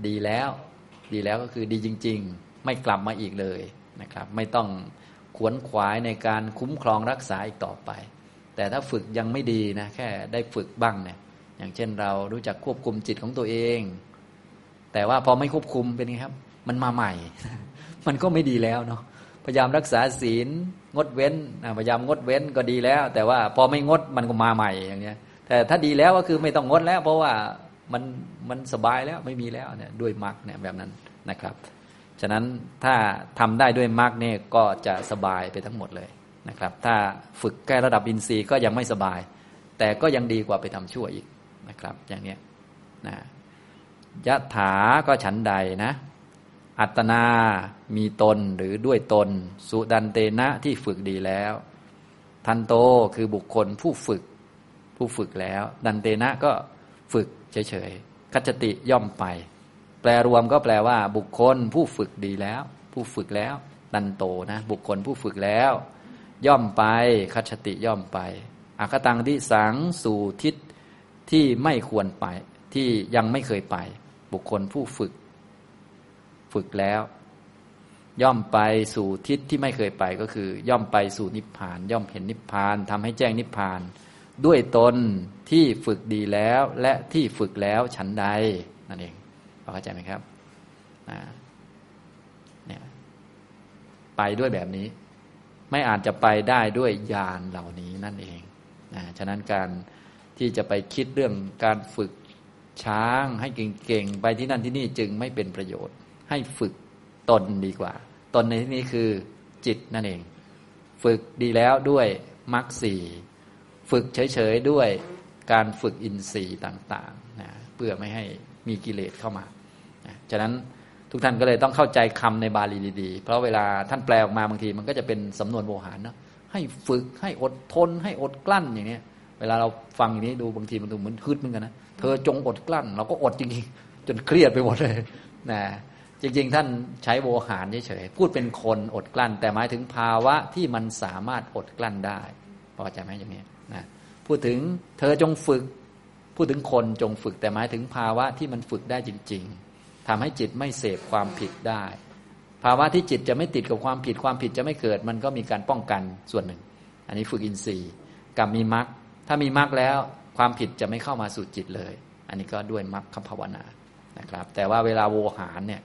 ดีแล้ว ดีแล้วก็คือดีจริง ๆ ไม่กลับมาอีกเลยนะครับ ไม่ต้องขวนขวายในการคุ้มครองรักษาอีกต่อไป แต่ถ้าฝึกยังไม่ดีนะ แค่ได้ฝึกบ้างเนี่ย อย่างเช่นเรารู้จักควบคุมจิตของตัวเอง แต่ว่าพอไม่ควบคุมเป็นไงครับ มันมาใหม่ มันก็ไม่ดีแล้วเนาะพยายามรักษาศีลงดเว้นพยายามงดเว้นก็ดีแล้ว แต่ว่าพอไม่งดมันก็มาใหม่อย่างเงี้ย แต่ถ้าดีแล้วก็คือไม่ต้องงดแล้ว เพราะว่ามันมันสบายแล้วไม่มีแล้วเนี่ยด้วยมรรคเนี่ยแบบนั้นนะครับ ฉะนั้นถ้าทำได้ด้วยมรรคเนี่ยก็จะสบายไปทั้งหมดเลยนะครับ ถ้าฝึกแก้ระดับอินทรีย์ก็ยังไม่สบาย แต่ก็ยังดีกว่าไปทำชั่วอีก นะครับ อย่างนี้นะยะถาก็ฉันใดนะ อัตนา มีตนหรือด้วยตน สุดันเตนะที่ฝึกดีแล้ว ทันโตคือบุคคลผู้ฝึก ผู้ฝึกแล้ว ดันเตนะก็ฝึกเฉยๆคัจติย่อมไป แปลรวมก็แปลว่า บุคคลผู้ฝึกดีแล้ว ผู้ฝึกแล้ว ดันโตนะ บุคคลผู้ฝึกแล้ว ย่อมไปคัจติย่อมไปอาคตังที่สังสู่ทิศ ที่ไม่ควรไป ที่ยังไม่เคยไป บุคคลผู้ฝึก ฝึกแล้ว ย่อมไปสู่ทิศที่ไม่เคยไปก็คือ ย่อมไปสู่นิพพาน ย่อมเห็นนิพพานทำให้แจ้งนิพพาน ด้วยตนที่ฝึกดีแล้ว และที่ฝึกแล้วฉันใดนั่นเองเข้าใจไหมครับเนี่ยไปด้วยแบบนี้ ไม่อาจจะไปได้ด้วยญาณเหล่านี้นั่นเองนะฉะนั้นการ ที่จะไปคิดเรื่องการฝึกช้างให้เก่งๆ ไปที่นั่นที่นี่จึงไม่เป็นประโยชน์ ให้ฝึกตนดีกว่า ตนในที่นี้คือจิตนั่นเอง ฝึกดีแล้วด้วยมรรคสี่ฝึกเฉยๆด้วยการฝึกอินทรีย์ต่างๆนะเพื่อไม่ให้มีกิเลสเข้ามานะฉะนั้นทุกท่านก็เลยต้องเข้าใจคำในบาลีดีๆ เพราะเวลาท่านแปลออกมาบางทีมันก็จะเป็นสำนวนโบหารเนาะให้ฝึกให้อดทนให้อดกลั้นอย่างนี้ เวลาเราฟังอย่างนี้ดูบางทีมันดูเหมือนฮึดเหมือนกันนะเธอจงอดกลั้น เราก็อดจริงๆ จนเครียดไปหมดเลยนะจริง ๆ ท่านใช้โวหารเฉยๆพูดเป็นคนอดกลั้น แต่หมายถึงภาวะที่มันสามารถอดกลั้นได้พอใจไหมอย่างนี้นะพูดถึงเธอจงฝึก พูดถึงคนจงฝึก แต่หมายถึงภาวะที่มันฝึกได้จริง ๆทำให้จิตไม่เสพความผิดได้ ภาวะที่จิตจะไม่ติดกับความผิดความผิดจะไม่เกิด มันก็มีการป้องกันส่วนหนึ่ง อันนี้ฝึกอินทรีย์กับมีมรรค ถ้ามีมรรคแล้ว ความผิดจะไม่เข้ามาสู่จิตเลย อันนี้ก็ด้วยมรรคคภาวนานะครับ แต่ว่าเวลาโวหารเนี่ย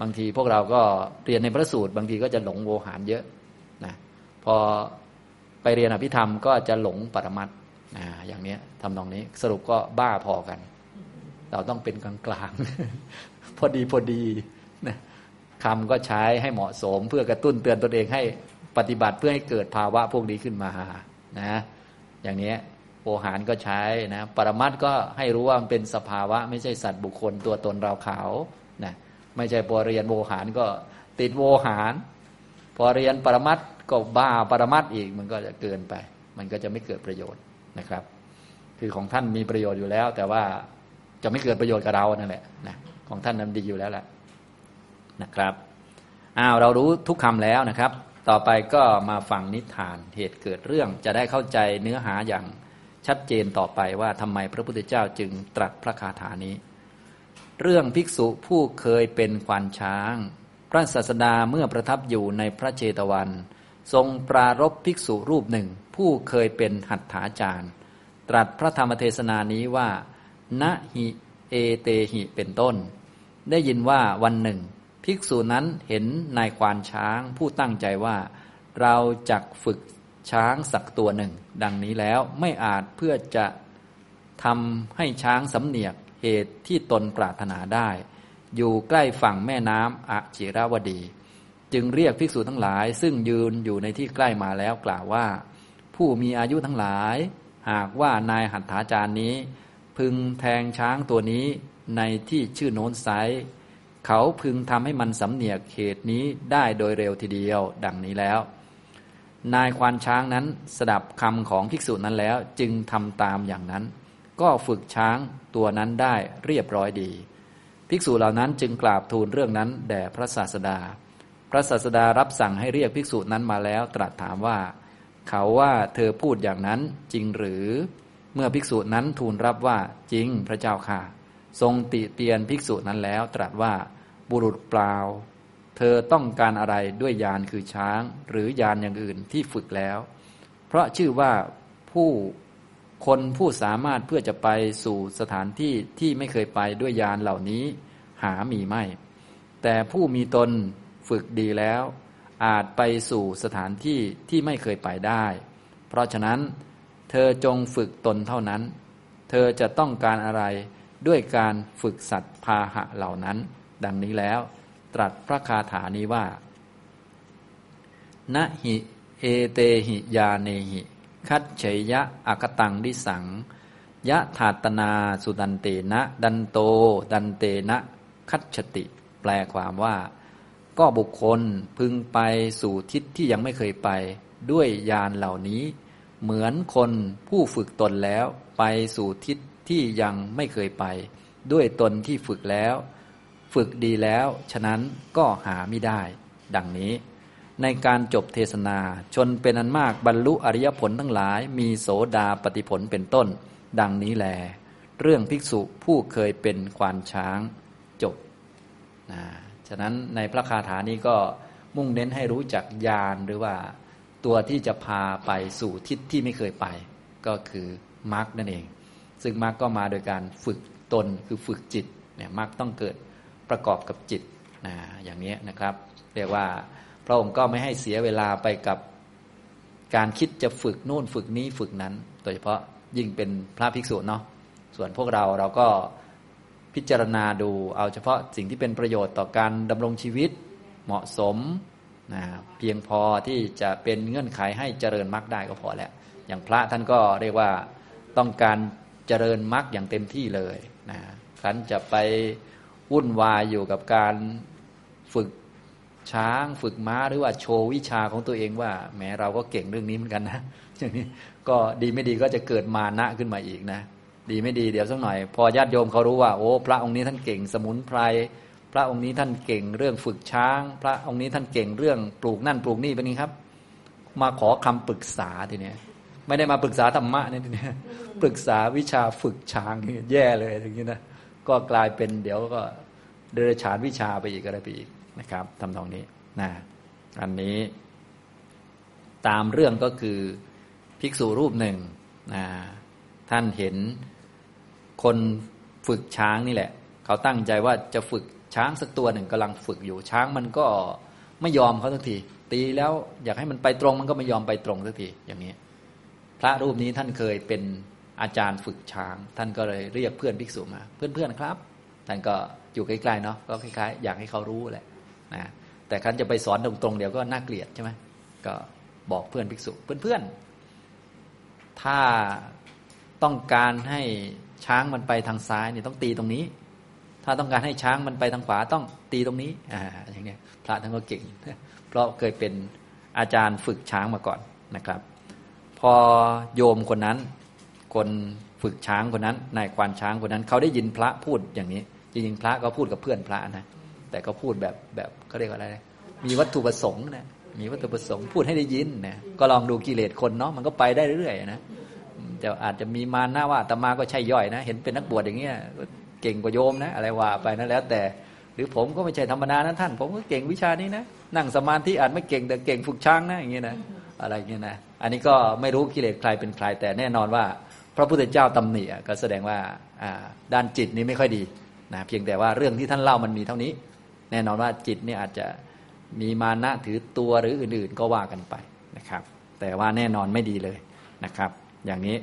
บางทีพวกเราก็เรียนในพระสูตร บางทีก็จะหลงโวหารเยอะนะพอไปเรียนอภิธรรมก็จะหลงปรมัตนะอย่างนี้ทำนองนี้สรุปก็บ้าพอกัน เราต้องเป็นกลางๆพอดีพอดีนะคำก็ใช้ให้เหมาะสม เพื่อกระตุ้นเตือนตนเองให้ปฏิบัติเพื่อให้เกิดภาวะพวกนี้ขึ้นมานะอย่างนี้ หารก็ใช้นะปรมัตก็ให้รู้ว่ามันเป็นสภาวะ ไม่ใช่สัตว์บุคคลตัวตนเราเขานะไม่ใช่พอเรียนโวหารก็ติดโวหาร พอเรียนปรมัตก็บ้าปรมัตอีกมันก็จะเกินไป มันก็จะไม่เกิดประโยชน์นะครับ คือของท่านมีประโยชน์อยู่แล้ว แต่ว่าจะไม่เกิดประโยชน์กับเรานั่นแหละนะของท่านนั้นดีอยู่แล้วแหละนะครับอ้าวเรารู้ทุกคำแล้วนะครับ ต่อไปก็มาฟังนิทานเหตุเกิดเรื่องจะได้เข้าใจเนื้อหาอย่าง ชัดเจนต่อไปว่าทำไมพระพุทธเจ้าจึงตรัสพระคาถานี้ เรื่องภิกษุผู้เคยเป็นควานช้าง พระศาสดาเมื่อประทับอยู่ในพระเจตวัน ทรงปรารบภิกษุรูปหนึ่ง ผู้เคยเป็นหัตถาจารย์ ตรัสพระธรรมเทศนานี้ว่าณหิเอเตหิเป็นต้น ได้ยินว่าวันหนึ่ง ภิกษุนั้นเห็นนายควานช้างผู้ตั้งใจว่า เราจักฝึก ช้างสักตัวหนึ่ง ดังนี้แล้วไม่อาจเพื่อจะทำให้ช้างสำเนียกเหตุที่ตนปรารถนาได้ อยู่ใกล้ฝั่งแม่น้ำอจิราวดี จึงเรียกภิกษุทั้งหลาย ซึ่งยืนอยู่ในที่ใกล้มาแล้วกล่าวว่า ผู้มีอายุทั้งหลาย หากว่านายหัตถาจารย์นี้ พึงแทงช้างตัวนี้ในที่ชื่อโน้นไซเขาพึงทำให้มันสำเนียกเหตุนี้ได้โดยเร็วทีเดียว ดังนี้แล้ว นายควานช้างนั้นสดับคำของภิกษุนั้นแล้วจึงทำตามอย่างนั้น ก็ฝึกช้างตัวนั้นได้เรียบร้อยดี ภิกษุเหล่านั้นจึงกราบทูลเรื่องนั้นแด่พระศาสดา พระศาสดารับสั่งให้เรียกภิกษุนั้นมาแล้วตรัสถามว่า เขาว่าเธอพูดอย่างนั้นจริงหรือ เมื่อภิกษุนั้นทูลรับว่าจริงพระเจ้าค่ะ ทรงติเตียนภิกษุนั้นแล้วตรัสว่าบุรุษเปล่า เธอต้องการอะไรด้วยยานคือช้าง หรือยานอย่างอื่นที่ฝึกแล้ว เพราะชื่อว่าผู้คนผู้สามารถเพื่อจะไปสู่สถานที่ที่ไม่เคยไปด้วยยานเหล่านี้หามีไม่ แต่ผู้มีตนฝึกดีแล้ว อาจไปสู่สถานที่ที่ไม่เคยไปได้ เพราะฉะนั้น เธอจงฝึกตนเท่านั้น เธอจะต้องการอะไรด้วยการฝึกสัตว์พาหะเหล่านั้น ดังนี้แล้ว ตรัสพระคาถานี้ว่าณหิเอเตหิยาเนหิ คัดเฉยยะอากตังดิสัง ยะถาตนาสุดันเตนะ ดันโต ดันเตนะ คัดฉติ แปลความว่า ก็บุคคลพึงไปสู่ทิศที่ยังไม่เคยไป ด้วยยานเหล่านี้ เหมือนคนผู้ฝึกตนแล้ว ไปสู่ทิศที่ยังไม่เคยไป ด้วยตนที่ฝึกแล้ว ฝึกดีแล้ว ฉะนั้นก็หาไม่ได้ ดังนี้ ในการจบเทศนาชนเป็นอันมากบรรลุอริยผลทั้งหลาย มีโสดาปฏิผลเป็นต้น ดังนี้แล เรื่องภิกษุผู้เคยเป็นควานช้างนะฉะนั้นในพระคาถานี้ก็มุ่งเน้นให้รู้จักญาณหรือว่า ตัวที่จะพาไปสู่ทิศที่ไม่เคยไป ก็คือมรรคนั่นเอง ซึ่งมรรคก็มาโดยการฝึกตนคือฝึกจิตเนี่ยมรรคต้องเกิด ประกอบกับจิตนะอย่างนี้นะครับ เรียกว่าพระองค์ก็ไม่ให้เสียเวลาไปกับการคิดจะฝึกนู่นฝึกนี้ฝึกนั้น โดยเฉพาะยิ่งเป็นพระภิกษุเนาะส่วนพวกเราเราก็พิจารณาดูเอาเฉพาะสิ่งที่เป็นประโยชน์ต่อการดำรงชีวิตเหมาะสมนะเพียงพอที่จะเป็นเงื่อนไขให้เจริญมรรคได้ก็พอแล้ว อย่างพระท่านก็เรียกว่าต้องการเจริญมรรคอย่างเต็มที่เลยนะครั้นจะไป วุ่นวายอยู่กับการฝึกช้างฝึกม้าหรือว่าโชว์วิชาของตัวเองว่าแม้เราก็เก่งเรื่องนี้เหมือนกันนะอย่างนี้ก็ดีไม่ดีก็จะเกิดมานะขึ้นมาอีกนะ ดีไม่ดีเดี๋ยวสักหน่อย พอญาติโยมเขารู้ว่า โอ้พระองค์นี้ท่านเก่งสมุนไพรพระองค์นี้ท่านเก่งเรื่องฝึกช้าง พระองค์นี้ท่านเก่งเรื่องปลูกนั่นปลูกนี่เป็นไงครับ มาขอคำปรึกษาทีเนี้ยไม่ได้มาปรึกษาธรรมะเนี่ยทีเนี้ยปรึกษาวิชาฝึกช้างนี่แย่เลยอย่างนี้นะ ก็กลายเป็นเดี๋ยวก็เดรัจฉานวิชาไปอีกอะไรไปอีกนะครับทำตรงนี้นะอันนี้ตามเรื่องก็คือภิกษุรูปหนึ่งนะท่านเห็นคนฝึกช้างนี่แหละ เขาตั้งใจว่าจะฝึกช้างสักตัวหนึ่งกำลังฝึกอยู่ช้างมันก็ไม่ยอมเขาสักทีตีแล้วอยากให้มันไปตรงมันก็ไม่ยอมไปตรงสักทีอย่างนี้ พระรูปนี้ท่านเคยเป็น อาจารย์ฝึกช้าง ท่านก็เลยเรียกเพื่อนภิกษุมา เพื่อนๆครับ ท่านก็อยู่ใกล้ๆเนาะก็คล้ายๆอยากให้เขารู้แหละนะแต่คันจะไปสอนตรงๆเดี๋ยวก็น่าเกลียดใช่ไหมก็บอกเพื่อนภิกษุเพื่อนๆถ้าต้องการให้ช้างมันไปทางซ้ายนี่ต้องตีตรงนี้ ถ้าต้องการให้ช้างมันไปทางขวาต้องตีตรงนี้อ่าอย่างเนี้ยพระท่านก็เก่ง เพราะเคยเป็นอาจารย์ฝึกช้างมาก่อนนะครับ พอโยมคนนั้น คนฝึกช้างคนนั้นนายควานช้างคนนั้น เขาได้ยินพระพูดอย่างนี้ จริงๆพระก็พูดกับเพื่อนพระนะแต่ก็พูดแบบแบบเขาเรียกว่าอะไรมีวัตถุประสงค์นะมีวัตถุประสงค์พูดให้ได้ยินนะก็ลองดูกิเลสคนเนาะมันก็ไปได้เรื่อยนะจะอาจจะมีมาหน้าว่าตมาก็ใช่ย่อยนะ เห็นเป็นนักบวชอย่างเงี้ยเก่งกว่าโยมนะ อะไรว่าไปนะแล้ว แต่ หรือผมก็ไม่ใช่ธรรมดานะท่าน ผมก็เก่งวิชานี้นะนั่งสมาธิอาจไม่เก่งแต่เก่งฝึกช้างนะอย่างเงี้ยนะอะไรเงี้ยนะอันนี้ก็ไม่รู้กิเลสใครเป็นใครแต่แน่นอนว่า พระพุทธเจ้าตำหนิก็แสดงว่าด้านจิตนี้ไม่ค่อยดีนะเพียงแต่ว่าเรื่องที่ท่านเล่ามันมีเท่านี้ แน่นอนว่าจิตนี่อาจจะมีมานะถือตัวหรืออื่นๆ ก็ว่ากันไปนะครับ แต่ว่าแน่นอนไม่ดีเลยนะครับ อย่างนี้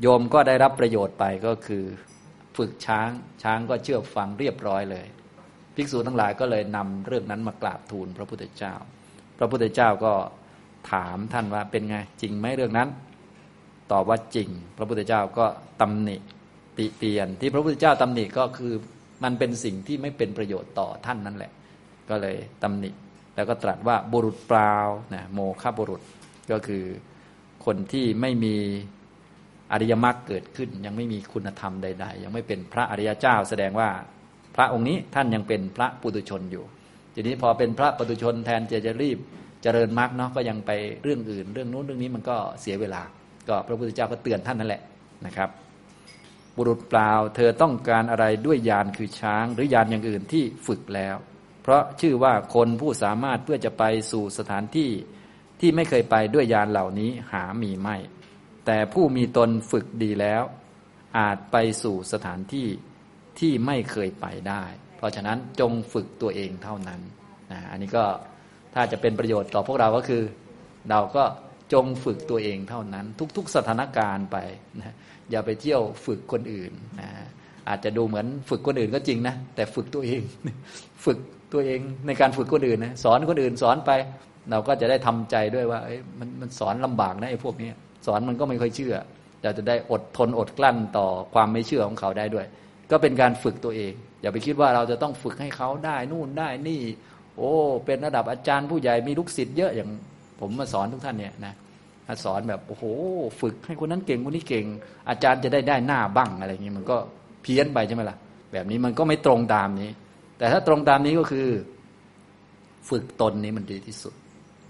โยมก็ได้รับประโยชน์ไปก็คือฝึกช้างช้างก็เชื่อฟังเรียบร้อยเลยภิกษุทั้งหลายก็เลยนำเรื่องนั้นมากราบทูลพระพุทธเจ้า พระพุทธเจ้าก็ถามท่านว่าเป็นไงจริงไหมเรื่องนั้น ตอบว่าจริง พระพุทธเจ้าก็ตำหนิติเตียน ที่พระพุทธเจ้าตำหนิก็คือมันเป็นสิ่งที่ไม่เป็นประโยชน์ต่อท่านนั่นแหละ ก็เลยตำหนิ แล้วก็ตรัสว่าบุรุษเปล่านะโมฆะบุรุษก็คือคนที่ไม่มีอริยมรรคเกิดขึ้น ยังไม่มีคุณธรรมใด ๆ ยังไม่เป็นพระอริยเจ้า แสดงว่าพระองค์นี้ท่านยังเป็นพระปุถุชนอยู่ ทีนี้พอเป็นพระปุถุชนแทนจะจะรีบเจริญมรรคเนาะก็ยังไปเรื่องอื่น เรื่องนู้นเรื่องนี้มันก็เสียเวลา ก็พระพุทธเจ้าก็เตือนท่านนั่นแหละนะครับ บุรุษเปล่าเธอต้องการอะไรด้วยยานคือช้าง หรือยานอย่างอื่นที่ฝึกแล้ว เพราะชื่อว่าคนผู้สามารถเพื่อจะไปสู่สถานที่ที่ไม่เคยไปด้วยยานเหล่านี้หามีไม่ แต่ผู้มีตนฝึกดีแล้ว อาจไปสู่สถานที่ที่ไม่เคยไปได้ เพราะฉะนั้นจงฝึกตัวเองเท่านั้นนะอันนี้ก็ถ้าจะเป็นประโยชน์ต่อพวกเราก็คือ เราก็ จงฝึกตัวเองเท่านั้น ทุก ๆ สถานการณ์ไปนะอย่าไปเที่ยวฝึกคนอื่นนะอาจจะดูเหมือนฝึกคนอื่นก็จริงนะแต่ฝึกตัวเอง ฝึกตัวเองในการฝึกคนอื่นนะสอนคนอื่นสอนไป เราก็จะได้ทำใจด้วยว่ามันมันสอนลำบากนะไอ้พวกนี้สอนมันก็ไม่ค่อยเชื่อ เราจะได้อดทนอดกลั้นต่อความไม่เชื่อของเขาได้ด้วย ก็เป็นการฝึกตัวเอง อย่าไปคิดว่าเราจะต้องฝึกให้เขาได้นู่นได้นี่ โอ้ เป็นระดับอาจารย์ผู้ใหญ่มีลูกศิษย์เยอะอย่าง ผมมาสอนทุกท่านเนี่ยนะสอนแบบโอ้โห ฝึกให้คนนั้นเก่งคนนี้เก่ง อาจารย์จะได้ได้หน้าบ้างอะไรอย่างนี้มันก็เพี้ยนไปใช่ไหมล่ะ แบบนี้มันก็ไม่ตรงตามนี้ แต่ถ้าตรงตามนี้ก็คือ ฝึกตนนี้มันดีที่สุด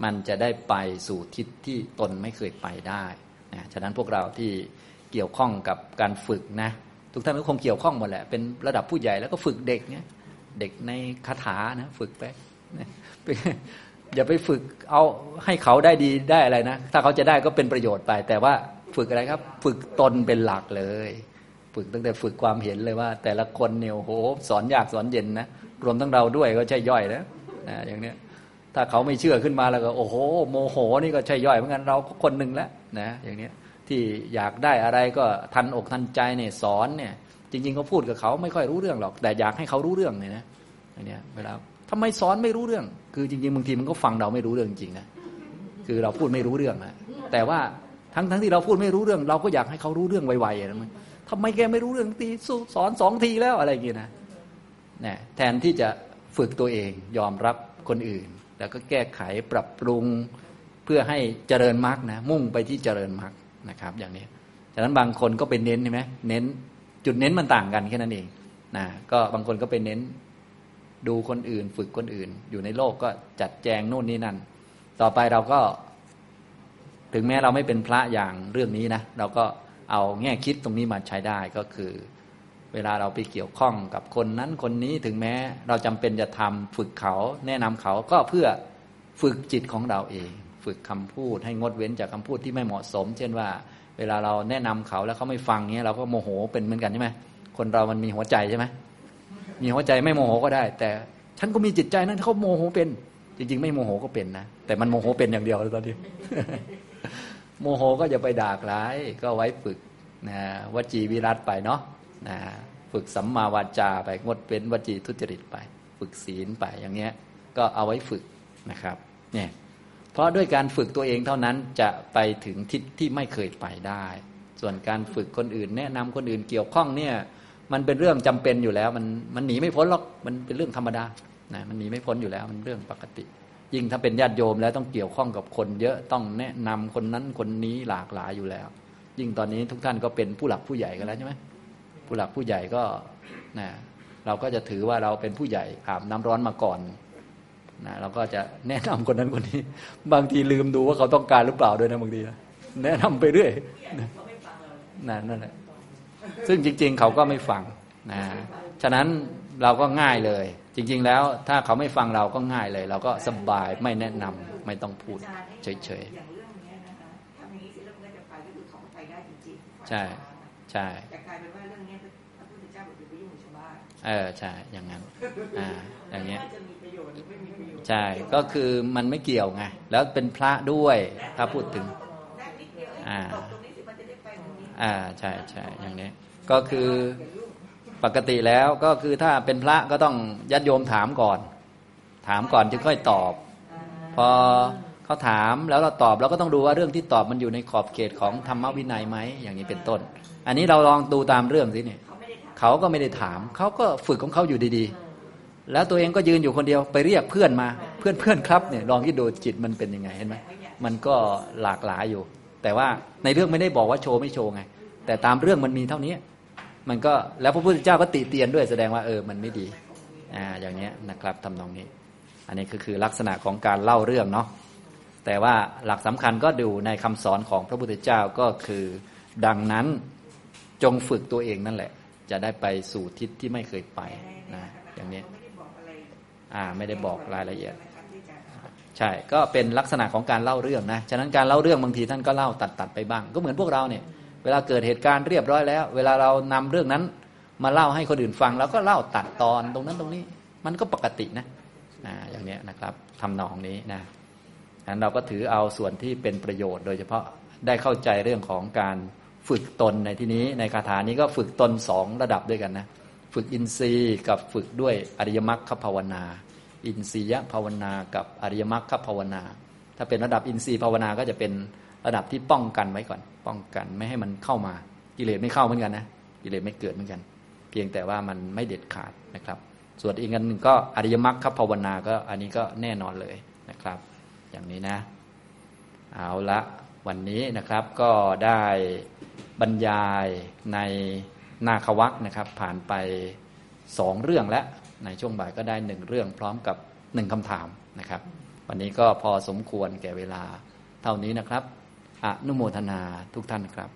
มันจะได้ไปสู่ทิศที่ตนไม่เคยไปได้นะฉะนั้นพวกเราที่เกี่ยวข้องกับการฝึกนะ ทุกท่านก็คงเกี่ยวข้องหมดแหละ เป็นระดับผู้ใหญ่แล้วก็ฝึกเด็กเนี่ยเด็กในคาถานะ ฝึกไปนะ อย่าไปฝึกเอาให้เขาได้ดีได้อะไรนะ ถ้าเขาจะได้ก็เป็นประโยชน์ไป แต่ว่าฝึกอะไรครับ ฝึกตนเป็นหลักเลย ฝึกตั้งแต่ฝึกความเห็นเลยว่า แต่ละคนเนี่ยโอ้โหสอนยากสอนเย็นนะรวมทั้งเราด้วยก็ใช่ย่อยนะนะอย่างเนี้ยถ้าเขาไม่เชื่อขึ้นมาแล้วก็ โอ้โห โมโหนี่ก็ใช่ย่อยเหมือนกันเราก็คนหนึ่งแล้วนะอย่างเนี้ยที่อยากได้อะไรก็ทันอกทันใจเนี่ยสอนเนี่ยจริงๆเขาพูดกับเขาไม่ค่อยรู้เรื่องหรอก แต่อยากให้เขารู้เรื่องเนี่ยนะอย่างเนี้ยเวลา ทำไมสอนไม่รู้เรื่อง คือจริงๆบางทีมันก็ฟังเราไม่รู้เรื่องจริงนะคือเราพูดไม่รู้เรื่องนะแต่ว่าทั้งทั้งที่เราพูดไม่รู้เรื่อง เราก็อยากให้เขารู้เรื่องไวๆนะมันทำไมแกไม่รู้เรื่องตีสู้สอนสองทีแล้วอะไรอย่างเงี้ยนะนี่แทนที่จะฝึกตัวเองยอมรับคนอื่น แล้วก็แก้ไขปรับปรุงเพื่อให้เจริญมรรคนะมุ่งไปที่เจริญมรรคนะครับ อย่างนี้ฉะนั้นบางคนก็เป็นเน้นใช่ไหมเน้นจุดเน้นมันต่างกันแค่นั้นเองนะก็บางคนก็เป็นเน้น ดูคนอื่น ฝึกคนอื่น อยู่ในโลกก็จัดแจงโน่นนี่นั่น ต่อไปเราก็ ถึงแม้เราไม่เป็นพระอย่างเรื่องนี้นะ เราก็เอาแง่คิดตรงนี้มาใช้ได้ก็คือ เวลาเราไปเกี่ยวข้องกับคนนั้นคนนี้ถึงแม้เราจำเป็นจะทำฝึกเขาแนะนำเขาก็เพื่อฝึกจิตของเราเอง ฝึกคำพูดให้งดเว้นจากคำพูดที่ไม่เหมาะสม เช่นว่า เวลาเราแนะนำเขาแล้วเขาไม่ฟังเงี้ยเราก็โมโหเป็นเหมือนกันใช่ไหมคนเรามันมีหัวใจใช่ไหม มีหัวใจไม่โมโหก็ได้ แต่ฉันก็มีจิตใจนั้นเขาโมโหเป็น จริง ๆ ไม่โมโหก็เป็นนะแต่มันโมโหเป็นอย่างเดียวตอนนี้โมโหก็จะไปด่าร้ายก็ไว้ฝึกนะวจีวิรัตไปเนาะนะฝึกสัมมาวาจาไปงดเว้นวจีทุจริตไป ฝึกศีลไปอย่างเงี้ยก็เอาไว้ฝึกนะครับเนี่ยเพราะด้วยการฝึกตัวเองเท่านั้นจะไปถึงทิศที่ไม่เคยไปได้ ส่วนการฝึกคนอื่น แนะนำคนอื่นเกี่ยวข้องเนี่ย มันเป็นเรื่องจำเป็นอยู่แล้ว มันมันหนีไม่พ้นหรอกมันเป็นเรื่องธรรมดานะมันหนีไม่พ้นอยู่แล้ว มันเรื่องปกติ ยิ่งถ้าเป็นญาติโยมแล้วต้องเกี่ยวข้องกับคนเยอะต้องแนะนำคนนั้นคนนี้หลากหลายอยู่แล้ว ยิ่งตอนนี้ทุกท่านก็เป็นผู้หลักผู้ใหญ่กันแล้วใช่ไหมผู้หลักผู้ใหญ่ก็นะเราก็จะถือว่าเราเป็นผู้ใหญ่อาบน้ำร้อนมาก่อนนะเราก็จะแนะนำคนนั้นคนนี้ บางทีลืมดูว่าเขาต้องการหรือเปล่าด้วยนะบางทีนะแนะนำไปเรื่อยนะนั่นแหละ ซึ่งจริง ๆ เขาก็ไม่ฟังนะฉะนั้นเราก็ง่ายเลย จริง ๆ แล้วถ้าเขาไม่ฟังเราก็ง่ายเลย เราก็สบายไม่แนะนำไม่ต้องพูดเฉยอย่างเรื่องเนี้ยนะคะถ้าอย่างนี้สิเรื่องนี้จะไปก็คือเขาไปได้จริงๆๆใช่ใช่แต่กลายเป็นว่าเรื่องเนี้ยพระพุทธเจ้าบอกอย่าไปยุ่งกับชาวบ้านเออใช่อย่างนั้นอ่าอย่างเงี้ยน่าจะมีประโยชน์หรือไม่มีประโยชน์ใช่ก็คือมันไม่เกี่ยวไงแล้วเป็นพระด้วยถ้าพูดถึงได้นิดเดียวอ่า อ่าใช่ใช่อย่างนี้ ก็คือปกติแล้วก็คือถ้าเป็นพระก็ต้องญาติโยมถามก่อน ถามก่อนจึงค่อยตอบ พอเขาถามแล้วเราตอบเราก็ต้องดูว่าเรื่องที่ตอบมันอยู่ในขอบเขตของธรรมวินัยไหมอย่างนี้เป็นต้น อันนี้เราลองดูตามเรื่องสิเนี่ยเขาไม่ได้ทเขาก็ไม่ได้ถาม เขาก็ฝึกของเขาอยู่ดีๆ แล้วตัวเองก็ยืนอยู่คนเดียวไปเรียกเพื่อนมา เพื่อนเพื่อนครับเนี่ยลองคิดดูจิตมันเป็นยังไงเห็นไหมมันก็หลากหลายอยู่ แต่ว่าในเรื่องไม่ได้บอกว่าโชว์ไม่โชว์ไง แต่ตามเรื่องมันมีเท่านี้ มันก็แล้วพระพุทธเจ้าก็ติเตียนด้วยแสดงว่าเออมันไม่ดีอ่าอย่างเนี้ยนะครับทำนองนี้ อันนี้ก็คือลักษณะของการเล่าเรื่องเนาะแต่ว่าหลักสำคัญก็ดูในคำสอนของพระพุทธเจ้าก็คือ ดังนั้นจงฝึกตัวเองนั่นแหละ จะได้ไปสู่ทิศที่ไม่เคยไปนะอย่างนี้เขาไม่ได้บอกอะไรอ่าไม่ได้บอกรายละเอียด ใช่ ก็เป็นลักษณะของการเล่าเรื่องนะ ฉะนั้นการเล่าเรื่องบางทีท่านก็เล่าตัดตัดไปบ้าง ก็เหมือนพวกเราเนี่ย เวลาเกิดเหตุการณ์เรียบร้อยแล้ว เวลาเรานำเรื่องนั้น มาเล่าให้คนอื่นฟังเราก็เล่าตัดตอนตรงนั้นตรงนี้ มันก็ปกตินะอ่าอย่างนี้นะครับทำนองนี้นะฉะนั้นเราก็ถือเอาส่วนที่เป็นประโยชน์ โดยเฉพาะได้เข้าใจเรื่องของการฝึกตนในที่นี้ ในคาถานี้ก็ฝึกตนสองระดับด้วยกันนะ ฝึกอินทรีย์กับฝึกด้วยอริยมรรคภาวนา อินทรียภาวนากับอริยมรรคภาวนา ถ้าเป็นระดับอินทรีย์ภาวนาก็จะเป็นระดับที่ป้องกันไว้ก่อน ป้องกันไม่ให้มันเข้ามา กิเลสไม่เข้าเหมือนกันนะกิเลสไม่เกิดเหมือนกัน เพียงแต่ว่ามันไม่เด็ดขาดนะครับ ส่วนอีกอันหนึ่งก็อริยมรรคภาวนาก็อันนี้ก็แน่นอนเลยนะครับ อย่างนี้นะ เอาละวันนี้นะครับก็ได้บรรยายในนาควักนะครับ ผ่านไปสองเรื่องแล้ว ในช่วงบ่ายก็ได้หนึ่งเรื่องพร้อมกับหนึ่งคำถามนะครับ วันนี้ก็พอสมควรแก่เวลาเท่านี้นะครับอนุโมทนาทุกท่านครับ